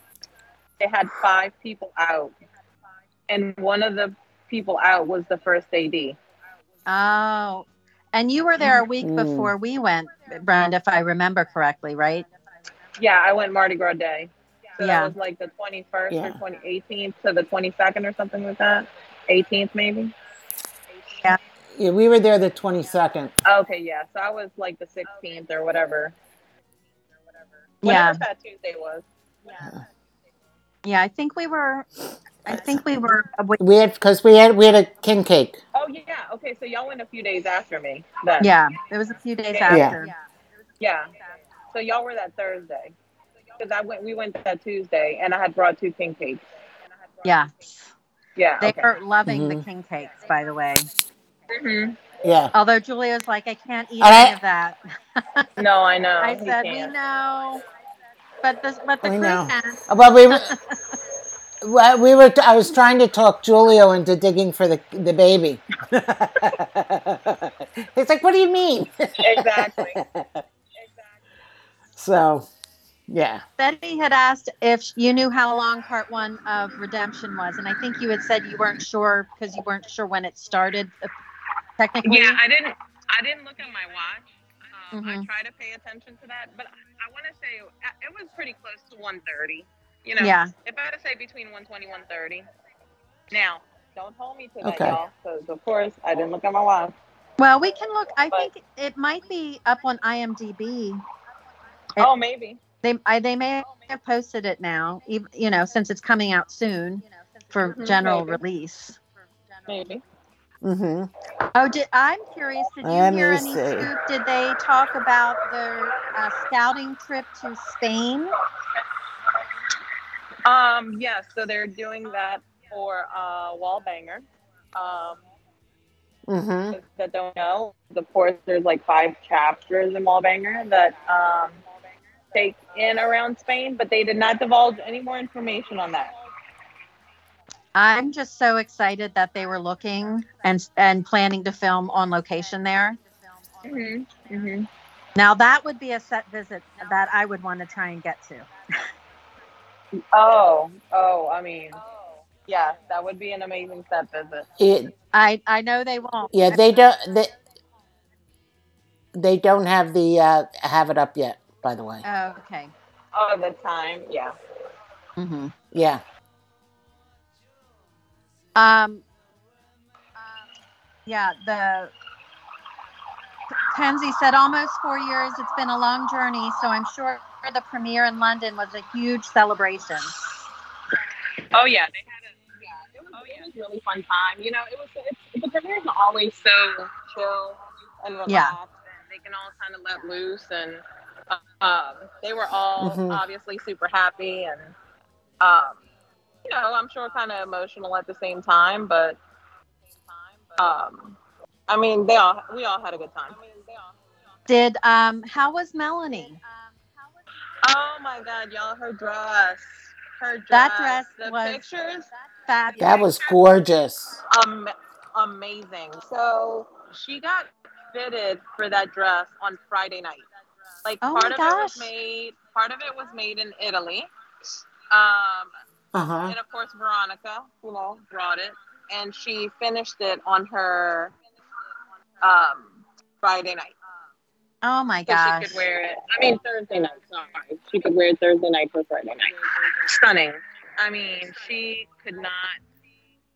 Speaker 4: they had five people out, and one of the people out was the first AD.
Speaker 3: oh, and you were there a week
Speaker 2: Mm.
Speaker 3: before we went, Brenda, if I remember correctly, right?
Speaker 4: Yeah, I went Mardi Gras day. So
Speaker 3: Yeah.
Speaker 4: that was like the 21st
Speaker 2: Yeah.
Speaker 4: or 2018th to the 22nd or something like that. 18th maybe.
Speaker 2: Yeah, Yeah, we were there the twenty second.
Speaker 4: Okay, yeah. So I was like the 16th or whatever.
Speaker 3: Yeah.
Speaker 4: Whatever that Tuesday was.
Speaker 3: Yeah, I think we were. I think we were.
Speaker 2: We had because we had we had a king cake.
Speaker 4: Oh yeah. Okay, so y'all went a few days after me. Then.
Speaker 3: Yeah, it was a few days
Speaker 4: Yeah.
Speaker 3: after.
Speaker 4: Yeah. So y'all were that Thursday. Because I went we went that Tuesday and I had brought two king cakes.
Speaker 3: Yeah,
Speaker 4: Yeah.
Speaker 3: they
Speaker 4: okay.
Speaker 3: are loving the
Speaker 2: Mhm.
Speaker 3: king cakes, by the way.
Speaker 4: Mhm.
Speaker 2: Yeah,
Speaker 3: Although Julia's like, I can't eat
Speaker 2: All
Speaker 3: any of that.
Speaker 4: No, I know.
Speaker 3: I said, we
Speaker 4: can't.
Speaker 3: know, but the but the
Speaker 2: We
Speaker 3: crew
Speaker 2: know.
Speaker 3: can.
Speaker 2: well we were. Well, we were. I was trying to talk Giulio into digging for the the baby. He's like, "What do you mean?"
Speaker 4: Exactly.
Speaker 2: So, yeah.
Speaker 3: Betty had asked if you knew how long part one of Redemption was, and I think you had said you weren't sure because you weren't sure when it started. uh, Technically,
Speaker 4: Yeah, I didn't. I didn't look at my watch. Um, I
Speaker 3: Mhm.
Speaker 4: try to pay attention to that, but I, I want to say uh, it was pretty close to 1:30. You know,
Speaker 3: yeah.
Speaker 4: if I had to say between 120 130. Now, don't hold me to that,
Speaker 2: Okay.
Speaker 4: y'all, because of course I didn't look at my watch.
Speaker 3: Well, we can look. I
Speaker 4: But-
Speaker 3: think it might be up on IMDb. It-
Speaker 4: oh, maybe.
Speaker 3: They I, they may have posted it now, ev- you know, since it's coming out soon for
Speaker 4: Mhm,
Speaker 3: general
Speaker 4: maybe.
Speaker 3: release.
Speaker 4: Maybe.
Speaker 2: Mm-hmm.
Speaker 3: Oh, did, I'm curious. Did you
Speaker 2: Let
Speaker 3: hear any
Speaker 2: see.
Speaker 3: scoop? Did they talk about their uh, scouting trip to Spain?
Speaker 4: Um, yes, so they're doing that for uh, Wallbanger. Um,
Speaker 2: hmm
Speaker 4: that don't know, of course, there's like five chapters in Wallbanger that um, take in around Spain, but they did not divulge any more information on that.
Speaker 3: I'm just so excited that they were looking and and planning to film on location there.
Speaker 4: Mm-hmm. Mm-hmm.
Speaker 3: Now that would be a set visit that I would want to try and get to.
Speaker 4: Oh, oh, I mean, yeah, that would be an amazing set visit.
Speaker 2: It,
Speaker 3: I I know they won't.
Speaker 2: yeah, they don't. They, they don't have the uh, have it up yet. By the way,
Speaker 3: Oh, okay.
Speaker 4: Oh, the time, yeah.
Speaker 3: Mm-hmm.
Speaker 2: yeah.
Speaker 3: Um. Yeah, the Kenzie said almost four years. It's been a long journey, so I'm sure the premiere in London was a huge celebration.
Speaker 4: Oh, yeah, they had a, yeah, it was really fun time. You know, it was it's, the premieres are always so chill and relaxed,
Speaker 3: Yeah.
Speaker 4: and they can all kind of let loose. And um, they were all
Speaker 2: Mhm.
Speaker 4: obviously super happy, and um, you know, I'm sure kind of emotional at the same time, but um, I mean, they all we all had a good time.
Speaker 3: Did um how was Melanie?
Speaker 4: Oh my God, y'all! Her dress, her dress,
Speaker 3: That dress
Speaker 4: the
Speaker 3: was-
Speaker 4: pictures.
Speaker 3: Fabulous.
Speaker 2: That was gorgeous.
Speaker 4: um, amazing. So she got fitted for that dress on Friday night. Like
Speaker 3: Oh
Speaker 4: part
Speaker 3: my
Speaker 4: of it was made, part of it was made in Italy. Um,
Speaker 2: Uh huh.
Speaker 4: and of course Veronica, you know, brought it, and she finished it on her um Friday night.
Speaker 3: Oh my
Speaker 4: So
Speaker 3: gosh.
Speaker 4: she could wear it. I mean Thursday night. Sorry, she could wear it Thursday night for Friday night. Stunning. I mean, she could not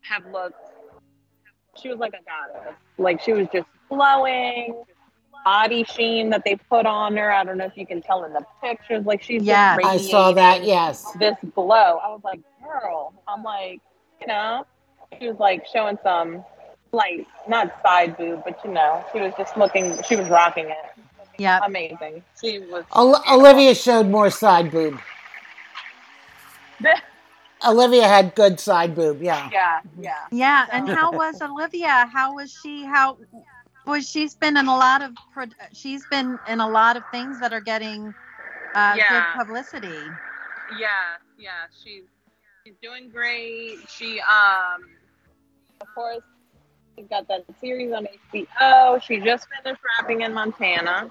Speaker 4: have looked. She was like a goddess. Like she was just glowing. Body sheen that they put on her. I don't know if you can tell in the pictures. Like she's
Speaker 3: Yeah.
Speaker 4: just
Speaker 2: I saw that. Yes.
Speaker 4: This glow. I was like, girl. I'm like, you know, she was like showing some like not side boob, but you know, she was just looking. She was rocking it
Speaker 3: Yeah,
Speaker 4: amazing. She was.
Speaker 2: Ol- Olivia showed more side boob. Olivia had good side boob. Yeah.
Speaker 4: yeah, yeah.
Speaker 3: Yeah, and how was Olivia? How was she? How was she's been in a lot of she's been in a lot of things that are getting uh,
Speaker 4: Yeah.
Speaker 3: good publicity.
Speaker 4: Yeah, yeah. She's she's doing great. She um, of course, she's got that series on HBO. She just finished wrapping in Montana.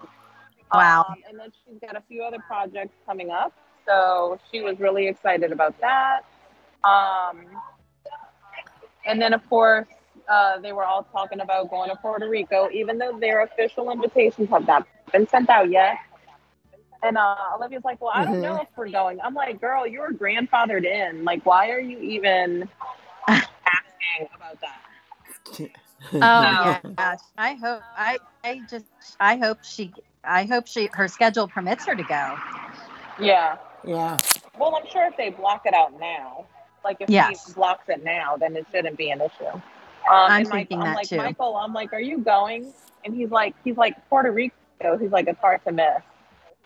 Speaker 3: Wow.
Speaker 4: Um, and then she's got a few other projects coming up. So she was really excited about that. Um, and then, of course, uh, they were all talking about going to Puerto Rico, even though their official invitations have not been sent out yet. And uh, Olivia's like, Well, I don't
Speaker 2: Mhm.
Speaker 4: know if we're going. I'm like, Girl, you were grandfathered in. Like, why are you even asking about that?
Speaker 3: Oh
Speaker 4: No.
Speaker 3: yeah, I hope I I just I hope she I hope she her schedule permits her to go.
Speaker 4: Yeah.
Speaker 2: Yeah.
Speaker 4: Well, I'm sure if they block it out now, like if
Speaker 3: Yes.
Speaker 4: he blocks it now, then it shouldn't be an issue. Um,
Speaker 3: I'm thinking
Speaker 4: I'm
Speaker 3: that
Speaker 4: like,
Speaker 3: too.
Speaker 4: Michael, I'm like, are you going? And he's like, he's like Puerto Rico. He's like, it's hard to miss.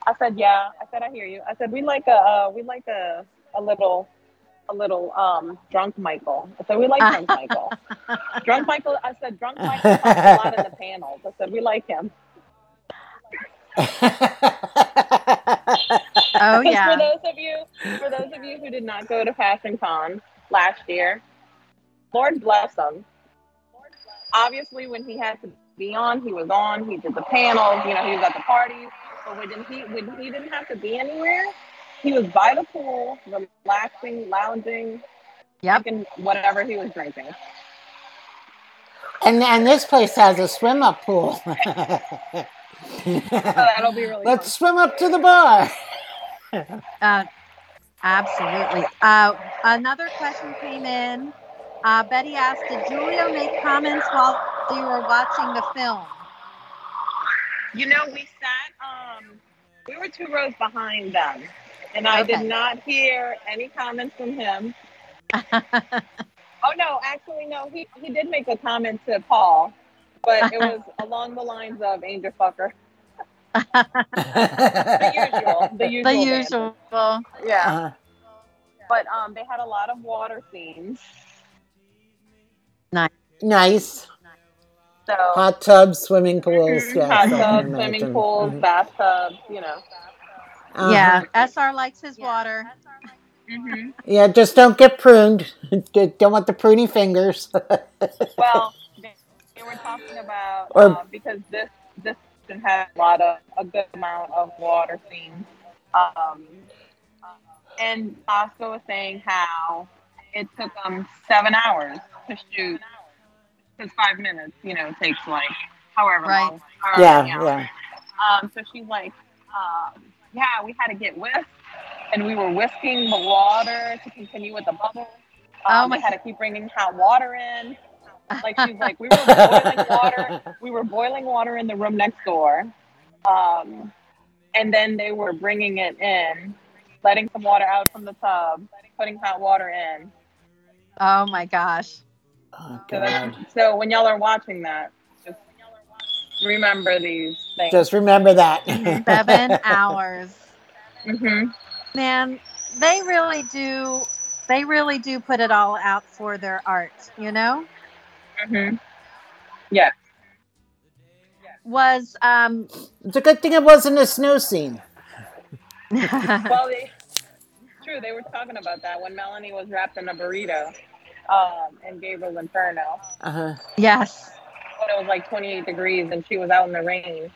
Speaker 4: I said, yeah. I said, I hear you. I said, we like a, uh, we like a, a little, a little um drunk Michael. I said, we like drunk Michael. drunk Michael. I said, drunk Michael talks a lot in the panels. I said, we like him.
Speaker 3: Oh yeah.
Speaker 4: for those of you, for those of you who did not go to Fashion Con last year, Lord bless him. Obviously, when he had to be on, he was on. He did the panels. You know, he was at the parties. But when he when he didn't have to be anywhere, he was by the pool, relaxing, lounging,
Speaker 3: Yep.
Speaker 4: drinking whatever he was drinking.
Speaker 2: and and this place has a swim up pool.
Speaker 4: So that'll be really
Speaker 2: Let's swim up to the bar.
Speaker 3: Uh, absolutely. Uh, another question came in. Uh, Betty asked, "Did Giulio make comments while you were watching the film?"
Speaker 4: You know, we sat, um, we were two rows behind them, and I
Speaker 3: Okay.
Speaker 4: did not hear any comments from him. Oh no, actually no, he, he did make a comment to Paul, but it was along the lines of Angel Fucker. The usual. The usual.
Speaker 3: the usual.
Speaker 4: Yeah.
Speaker 2: Uh,
Speaker 4: But um they had a lot of water scenes.
Speaker 2: Nice.
Speaker 4: So
Speaker 2: Hot tubs, swimming pools. Yes,
Speaker 4: hot
Speaker 2: I can
Speaker 4: tubs,
Speaker 2: imagine.
Speaker 4: swimming pools,
Speaker 2: Mhm.
Speaker 4: bathtubs, you know.
Speaker 2: Uh-huh.
Speaker 3: Yeah, SR likes his water.
Speaker 4: Mm-hmm.
Speaker 2: Yeah, just don't get pruned. don't want the pruny fingers.
Speaker 4: Well, they, they were talking about
Speaker 2: Or-
Speaker 4: uh, because this this had a lot of a good amount of water scenes. Um, and Oscar was saying how it took them seven hours to shoot. Because five minutes, you know, takes like however
Speaker 3: Right.
Speaker 4: long. however
Speaker 2: yeah,
Speaker 4: many
Speaker 2: yeah.
Speaker 4: Um, so she's like, um, yeah, we had to get whisked, and we were whisking the water to continue with the bubbles.
Speaker 3: Oh
Speaker 4: Um,
Speaker 3: my-
Speaker 4: we had to keep bringing hot water in. Like she's like, we were boiling water. We were boiling water in the room next door, um, and then they were bringing it in, letting some water out from the tub, putting hot water in.
Speaker 3: Oh my gosh.
Speaker 2: Oh,
Speaker 4: So,
Speaker 2: God.
Speaker 4: so when y'all are watching that, just remember these things.
Speaker 2: Just remember that.
Speaker 3: Seven hours.
Speaker 4: hmm
Speaker 3: Man, they really do. They really do put it all out for their art. You know.
Speaker 4: hmm Yeah.
Speaker 3: Was um.
Speaker 2: It's a good thing it wasn't a snow scene.
Speaker 4: Well, they, true. They were talking about that when Melanie was wrapped in a burrito um, in Gabriel's Inferno.
Speaker 2: Uh-huh.
Speaker 3: yes.
Speaker 4: When it was like 28 degrees and she was out in the rain.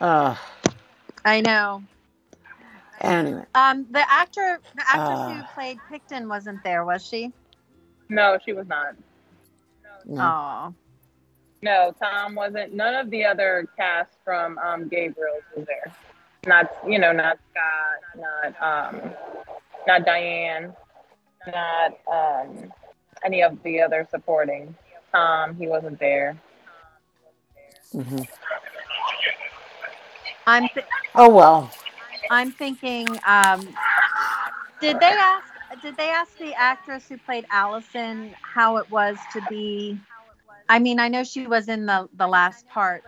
Speaker 2: Uh,
Speaker 3: I know.
Speaker 2: anyway.
Speaker 3: Um, the actor, the actress
Speaker 2: Ah.
Speaker 3: who played Picton wasn't there, was she?
Speaker 4: No, she was not.
Speaker 2: No.
Speaker 3: Oh,
Speaker 4: No, Tom wasn't. None of the other cast from um, Gabriel's was there. Not, you know, not Scott, not um, not Diane, not um, any of the other supporting. Tom, he wasn't there.
Speaker 2: Mm-hmm.
Speaker 3: I'm th-
Speaker 2: Oh, well.
Speaker 3: I'm thinking. Um, did they ask? Did they ask the actress who played Allison how it was to be? I mean, I know she was in the the last part.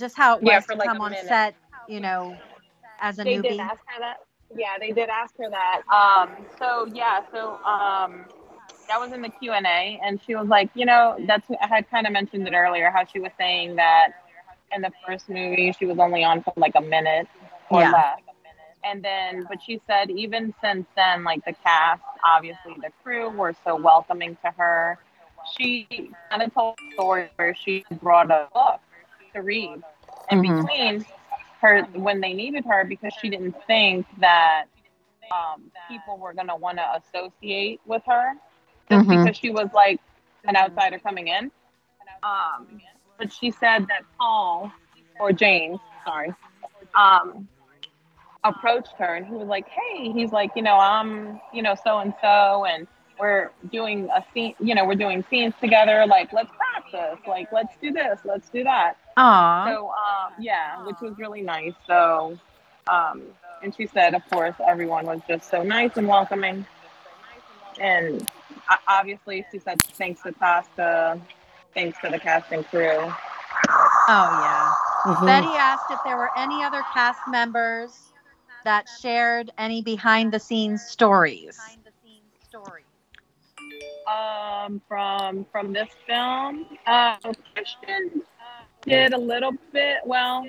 Speaker 3: Just how it was
Speaker 4: Yeah,
Speaker 3: to
Speaker 4: like
Speaker 3: come on
Speaker 4: minute.
Speaker 3: set, you know, as a
Speaker 4: they did
Speaker 3: newbie.
Speaker 4: ask her that. Yeah, they did ask her that. Um, so yeah, so um, that was in the Q and A, and she was like, you know, that's I had kind of mentioned it earlier how she was saying that in the first movie she was only on for like a minute or
Speaker 3: Yeah.
Speaker 4: less, and then but she said even since then, like the cast, obviously the crew were so welcoming to her. She kind of told a story where she brought a book to read, and
Speaker 3: Mhm.
Speaker 4: between her when they needed her because she didn't think that um, people were going to want to associate with her just
Speaker 3: Mhm.
Speaker 4: because she was like an outsider coming in. Um, but she said that Paul or James, sorry, um, approached her and he was like, "Hey, he's like, you know, I'm, you know, so and so, and we're doing a scene, you know, we're doing scenes together. Like, let's practice. Like, let's do this, let's do that."
Speaker 3: Aw.
Speaker 4: So um, yeah, which was really nice. So, um, and she said, of course, everyone was just so nice and welcoming. And uh, obviously, she said thanks to Tosca, thanks to the cast and crew.
Speaker 3: Oh yeah.
Speaker 2: Mhm.
Speaker 3: Betty asked if there were any other cast members that shared any behind the scenes stories.
Speaker 4: Um, from from this film, uh, Christian did a little bit. Well,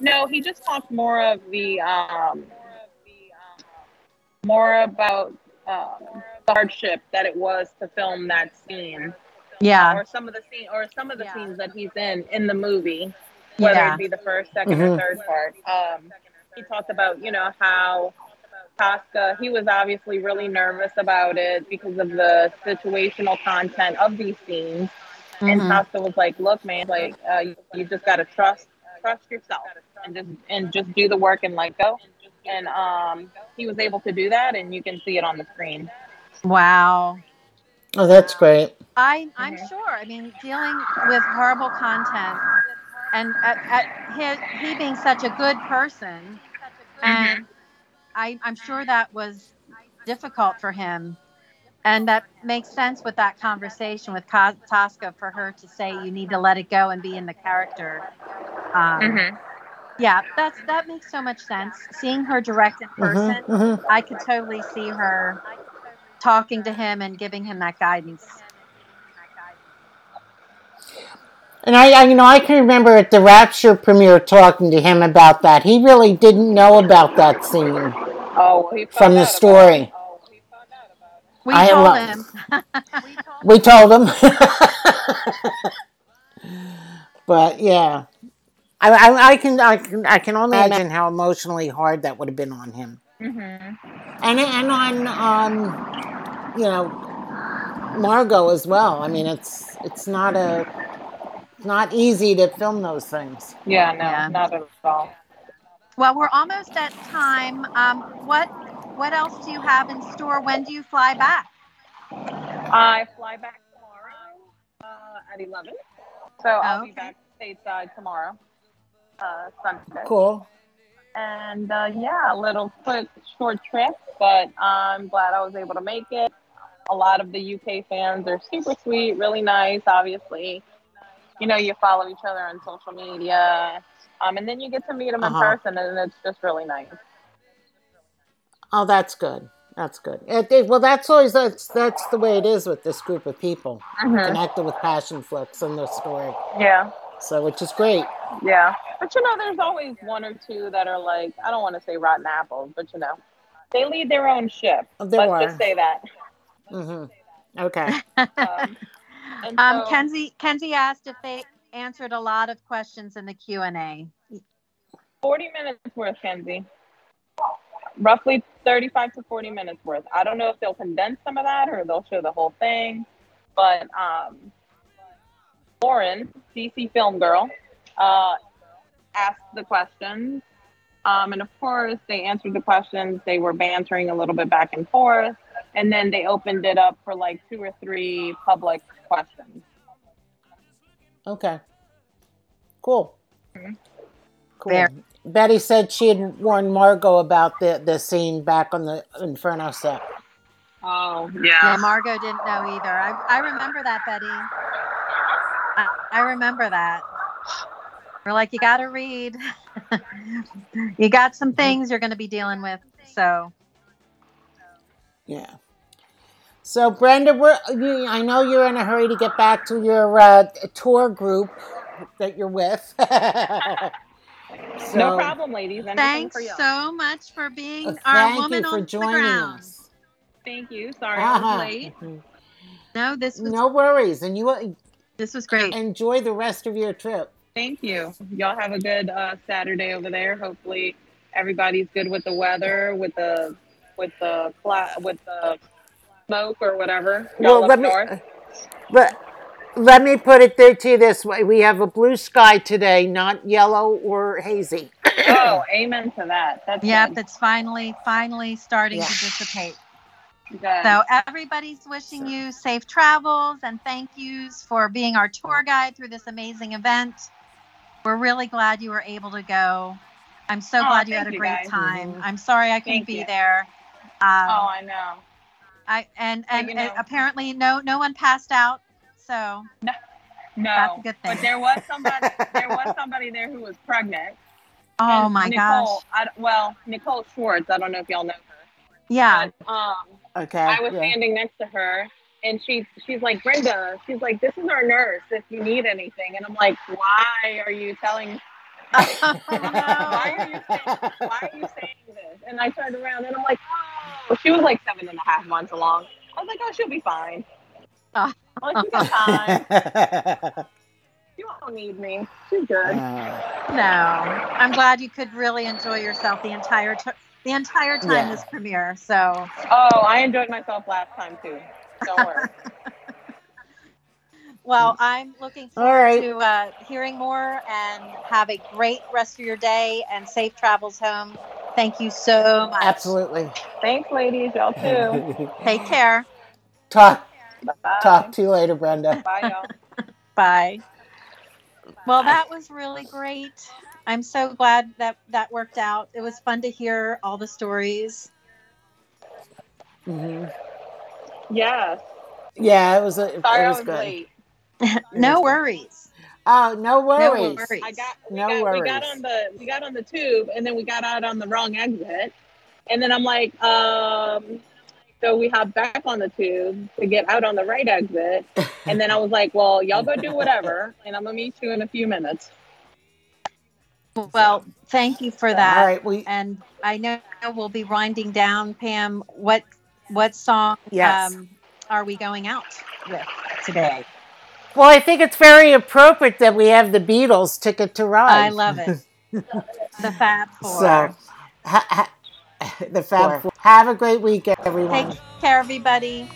Speaker 4: no, he just talked more of the um, more about um, the hardship that it was to film that scene.
Speaker 3: Yeah.
Speaker 4: or some of the scene or some of the
Speaker 3: Yeah.
Speaker 4: scenes that he's in in the movie, whether
Speaker 3: Yeah.
Speaker 4: it be the first, 2nd
Speaker 2: Mhm.
Speaker 4: or third part. Um, he talked about you know how Tosca he was obviously really nervous about it because of the situational content of these scenes, and
Speaker 3: Mhm.
Speaker 4: Tosca was like, "Look, man, like uh, you, you just got to trust trust yourself and just and just do the work and let go." And um, he was able to do that, and you can see it on the screen.
Speaker 3: Wow.
Speaker 2: Oh, that's great.
Speaker 3: I I'm
Speaker 4: Mhm.
Speaker 3: sure. I mean, dealing with horrible content and at, at his, he being such a good person, and I I'm sure that was difficult for him. And that makes sense with that conversation with Ka- Tosca for her to say you need to let it go and be in the character. Um,
Speaker 4: Mm-hmm.
Speaker 3: Yeah, that's that makes so much sense. Seeing her direct in person,
Speaker 2: Mhm, mhm.
Speaker 3: I could totally see her talking to him and giving him that guidance.
Speaker 2: And I, I, you know, I can remember at the Rapture premiere talking to him about that. He really didn't know about that scene
Speaker 4: Oh, well, he
Speaker 2: from
Speaker 4: found
Speaker 2: the
Speaker 4: out about it.
Speaker 2: story.
Speaker 3: We told him.
Speaker 2: We told him. but yeah, I, I, I can, I can, I can only imagine how emotionally hard that would have been on him,
Speaker 4: Mm-hmm.
Speaker 2: and and on, um, you know, Margot as well. I mean, it's it's not a, it's not easy to film those things.
Speaker 4: Yeah, no,
Speaker 3: Yeah.
Speaker 4: not at all.
Speaker 3: Well, we're almost at time. Um, what what else do you have in store? When do you fly back?
Speaker 4: I fly back tomorrow uh, at 11. So I'll be back stateside tomorrow, uh, Sunday.
Speaker 2: Cool.
Speaker 4: And uh, yeah, a little quick, short trip, but I'm glad I was able to make it. a lot of the UK fans are super sweet, really nice. Obviously, you know, you follow each other on social media, um, and then you get to meet them in
Speaker 2: Uh-huh.
Speaker 4: person, and it's just really nice.
Speaker 2: Oh, that's good. That's good. It, it- well, that's always that's that's the way it is with this group of people
Speaker 4: Mhm.
Speaker 2: connected with Passionflix and their story.
Speaker 4: Yeah.
Speaker 2: So, which is great.
Speaker 4: Yeah, but you know, there's always one or two that are like, I don't want to say rotten apples, but you know, they lead their own ship.
Speaker 2: There
Speaker 4: Let's
Speaker 2: are.
Speaker 4: just say that.
Speaker 2: hmm Okay.
Speaker 4: Um, and
Speaker 3: Um,
Speaker 4: so-
Speaker 3: Kenzie Kenzie asked if they answered a lot of questions in the Q and A.
Speaker 4: 40 minutes worth, Kenzie. Roughly 35 to 40 minutes worth. I don't know if they'll condense some of that or they'll show the whole thing, but um, Lauren, DC Film Girl, uh, asked the questions. Um, and of course, they answered the questions. They were bantering a little bit back and forth. And then they opened it up for like two or three public questions.
Speaker 2: Okay. Cool.
Speaker 4: Mhm.
Speaker 2: Cool.
Speaker 3: Very-
Speaker 2: Betty said she had warned Margot about the, the scene back on the Inferno set.
Speaker 4: Oh,
Speaker 3: Yeah, Margot didn't know either. I, I remember that, Betty. I, I remember that. We're like, you got to read. you got some things you're going to be dealing with. So,
Speaker 2: Yeah. So, Brenda, we're, you, I know you're in a hurry to get back to your uh, tour group that you're with. So,
Speaker 4: No problem, ladies. Anything
Speaker 3: thanks
Speaker 4: for
Speaker 3: so much for being
Speaker 2: uh,
Speaker 3: our
Speaker 2: Thank
Speaker 3: woman
Speaker 2: you for
Speaker 3: on the
Speaker 2: joining
Speaker 3: ground.
Speaker 2: us.
Speaker 4: Thank you. Sorry
Speaker 2: Uh-huh.
Speaker 4: was late.
Speaker 3: No, this was
Speaker 2: No worries. And you uh,
Speaker 3: this was great.
Speaker 2: enjoy the rest of your trip.
Speaker 4: Thank you. Y'all have a good uh, Saturday over there. Hopefully, everybody's good with the weather, with the with the cla- with the smoke or whatever.
Speaker 2: Well, let me
Speaker 4: north.
Speaker 2: let, let me put it th- to you this way: we have a blue sky today, not yellow or hazy.
Speaker 4: oh, amen to that. That's
Speaker 3: Yep,
Speaker 4: good.
Speaker 3: it's finally finally starting
Speaker 2: Yeah.
Speaker 3: to dissipate.
Speaker 4: Good.
Speaker 3: So everybody's wishing you safe travels and thank yous for being our tour guide through this amazing event. We're really glad you were able to go. I'm so
Speaker 4: Aw,
Speaker 3: glad you had a great
Speaker 4: guys.
Speaker 3: time.
Speaker 2: Mhm.
Speaker 3: I'm sorry I couldn't
Speaker 4: Thank
Speaker 3: be
Speaker 4: you.
Speaker 3: there. Um,
Speaker 4: oh, I know.
Speaker 3: I and and,
Speaker 4: you know.
Speaker 3: apparently no no one passed out. So
Speaker 4: No,
Speaker 3: That's a good thing.
Speaker 4: but there was somebody. there was somebody there who was pregnant.
Speaker 3: oh
Speaker 4: And
Speaker 3: my
Speaker 4: Nicole,
Speaker 3: gosh.
Speaker 4: I, well, Nicole Schwartz. I don't know if y'all know her.
Speaker 3: Yeah.
Speaker 4: But, um,
Speaker 2: Okay.
Speaker 4: I was
Speaker 2: yeah.
Speaker 4: standing next to her, and she she's like, Brenda, she's like, this is our nurse. If you need anything, and I'm like, why are you telling?
Speaker 3: Oh,
Speaker 4: Why are you saying? Why are you saying this? And I turned around, and I'm like, oh, she was like seven and a half months along. I was like, oh, she'll be fine.
Speaker 3: Oh.
Speaker 4: I'm like, she got time. You don't need me. She's good.
Speaker 2: Uh,
Speaker 3: no. I'm glad you could really enjoy yourself the entire t- the entire time
Speaker 2: Yeah.
Speaker 3: this premiere. So
Speaker 4: Oh, I enjoyed myself last time too. Don't worry.
Speaker 3: Well, I'm looking forward
Speaker 2: right.
Speaker 3: to uh, hearing more and have a great rest of your day and safe travels home. Thank you so much.
Speaker 2: absolutely.
Speaker 4: Thanks, ladies. Y'all too.
Speaker 3: Take care.
Speaker 2: talk
Speaker 4: Bye.
Speaker 2: talk to you later, Brenda.
Speaker 4: Bye, y'all.
Speaker 3: Bye. Well, that was really great. I'm so glad that that worked out. It was fun to hear all the stories.
Speaker 2: hmm
Speaker 4: Yes.
Speaker 2: Yeah, it was. A, it
Speaker 4: Sorry I
Speaker 2: was
Speaker 4: was
Speaker 2: good.
Speaker 4: late.
Speaker 3: no worries.
Speaker 2: Oh, no worries.
Speaker 3: No worries.
Speaker 4: I got we
Speaker 2: No
Speaker 4: got we got on the we got on the tube and then we got out on the wrong exit. And then I'm like, um so we hop back on the tube to get out on the right exit. And then I was like, Well, y'all go do whatever and I'm gonna meet you in a few minutes.
Speaker 3: Well, thank you for that.
Speaker 2: All right, we
Speaker 3: And I know we'll be winding down, Pam. What what song
Speaker 2: Yes.
Speaker 3: um, are we going out with today?
Speaker 2: Well, I think it's very appropriate that we have the Beatles Ticket to Ride.
Speaker 3: I love it. the Fab Four.
Speaker 2: So, ha, ha, the Fab Four. Have a great weekend, everyone.
Speaker 3: Take care, everybody.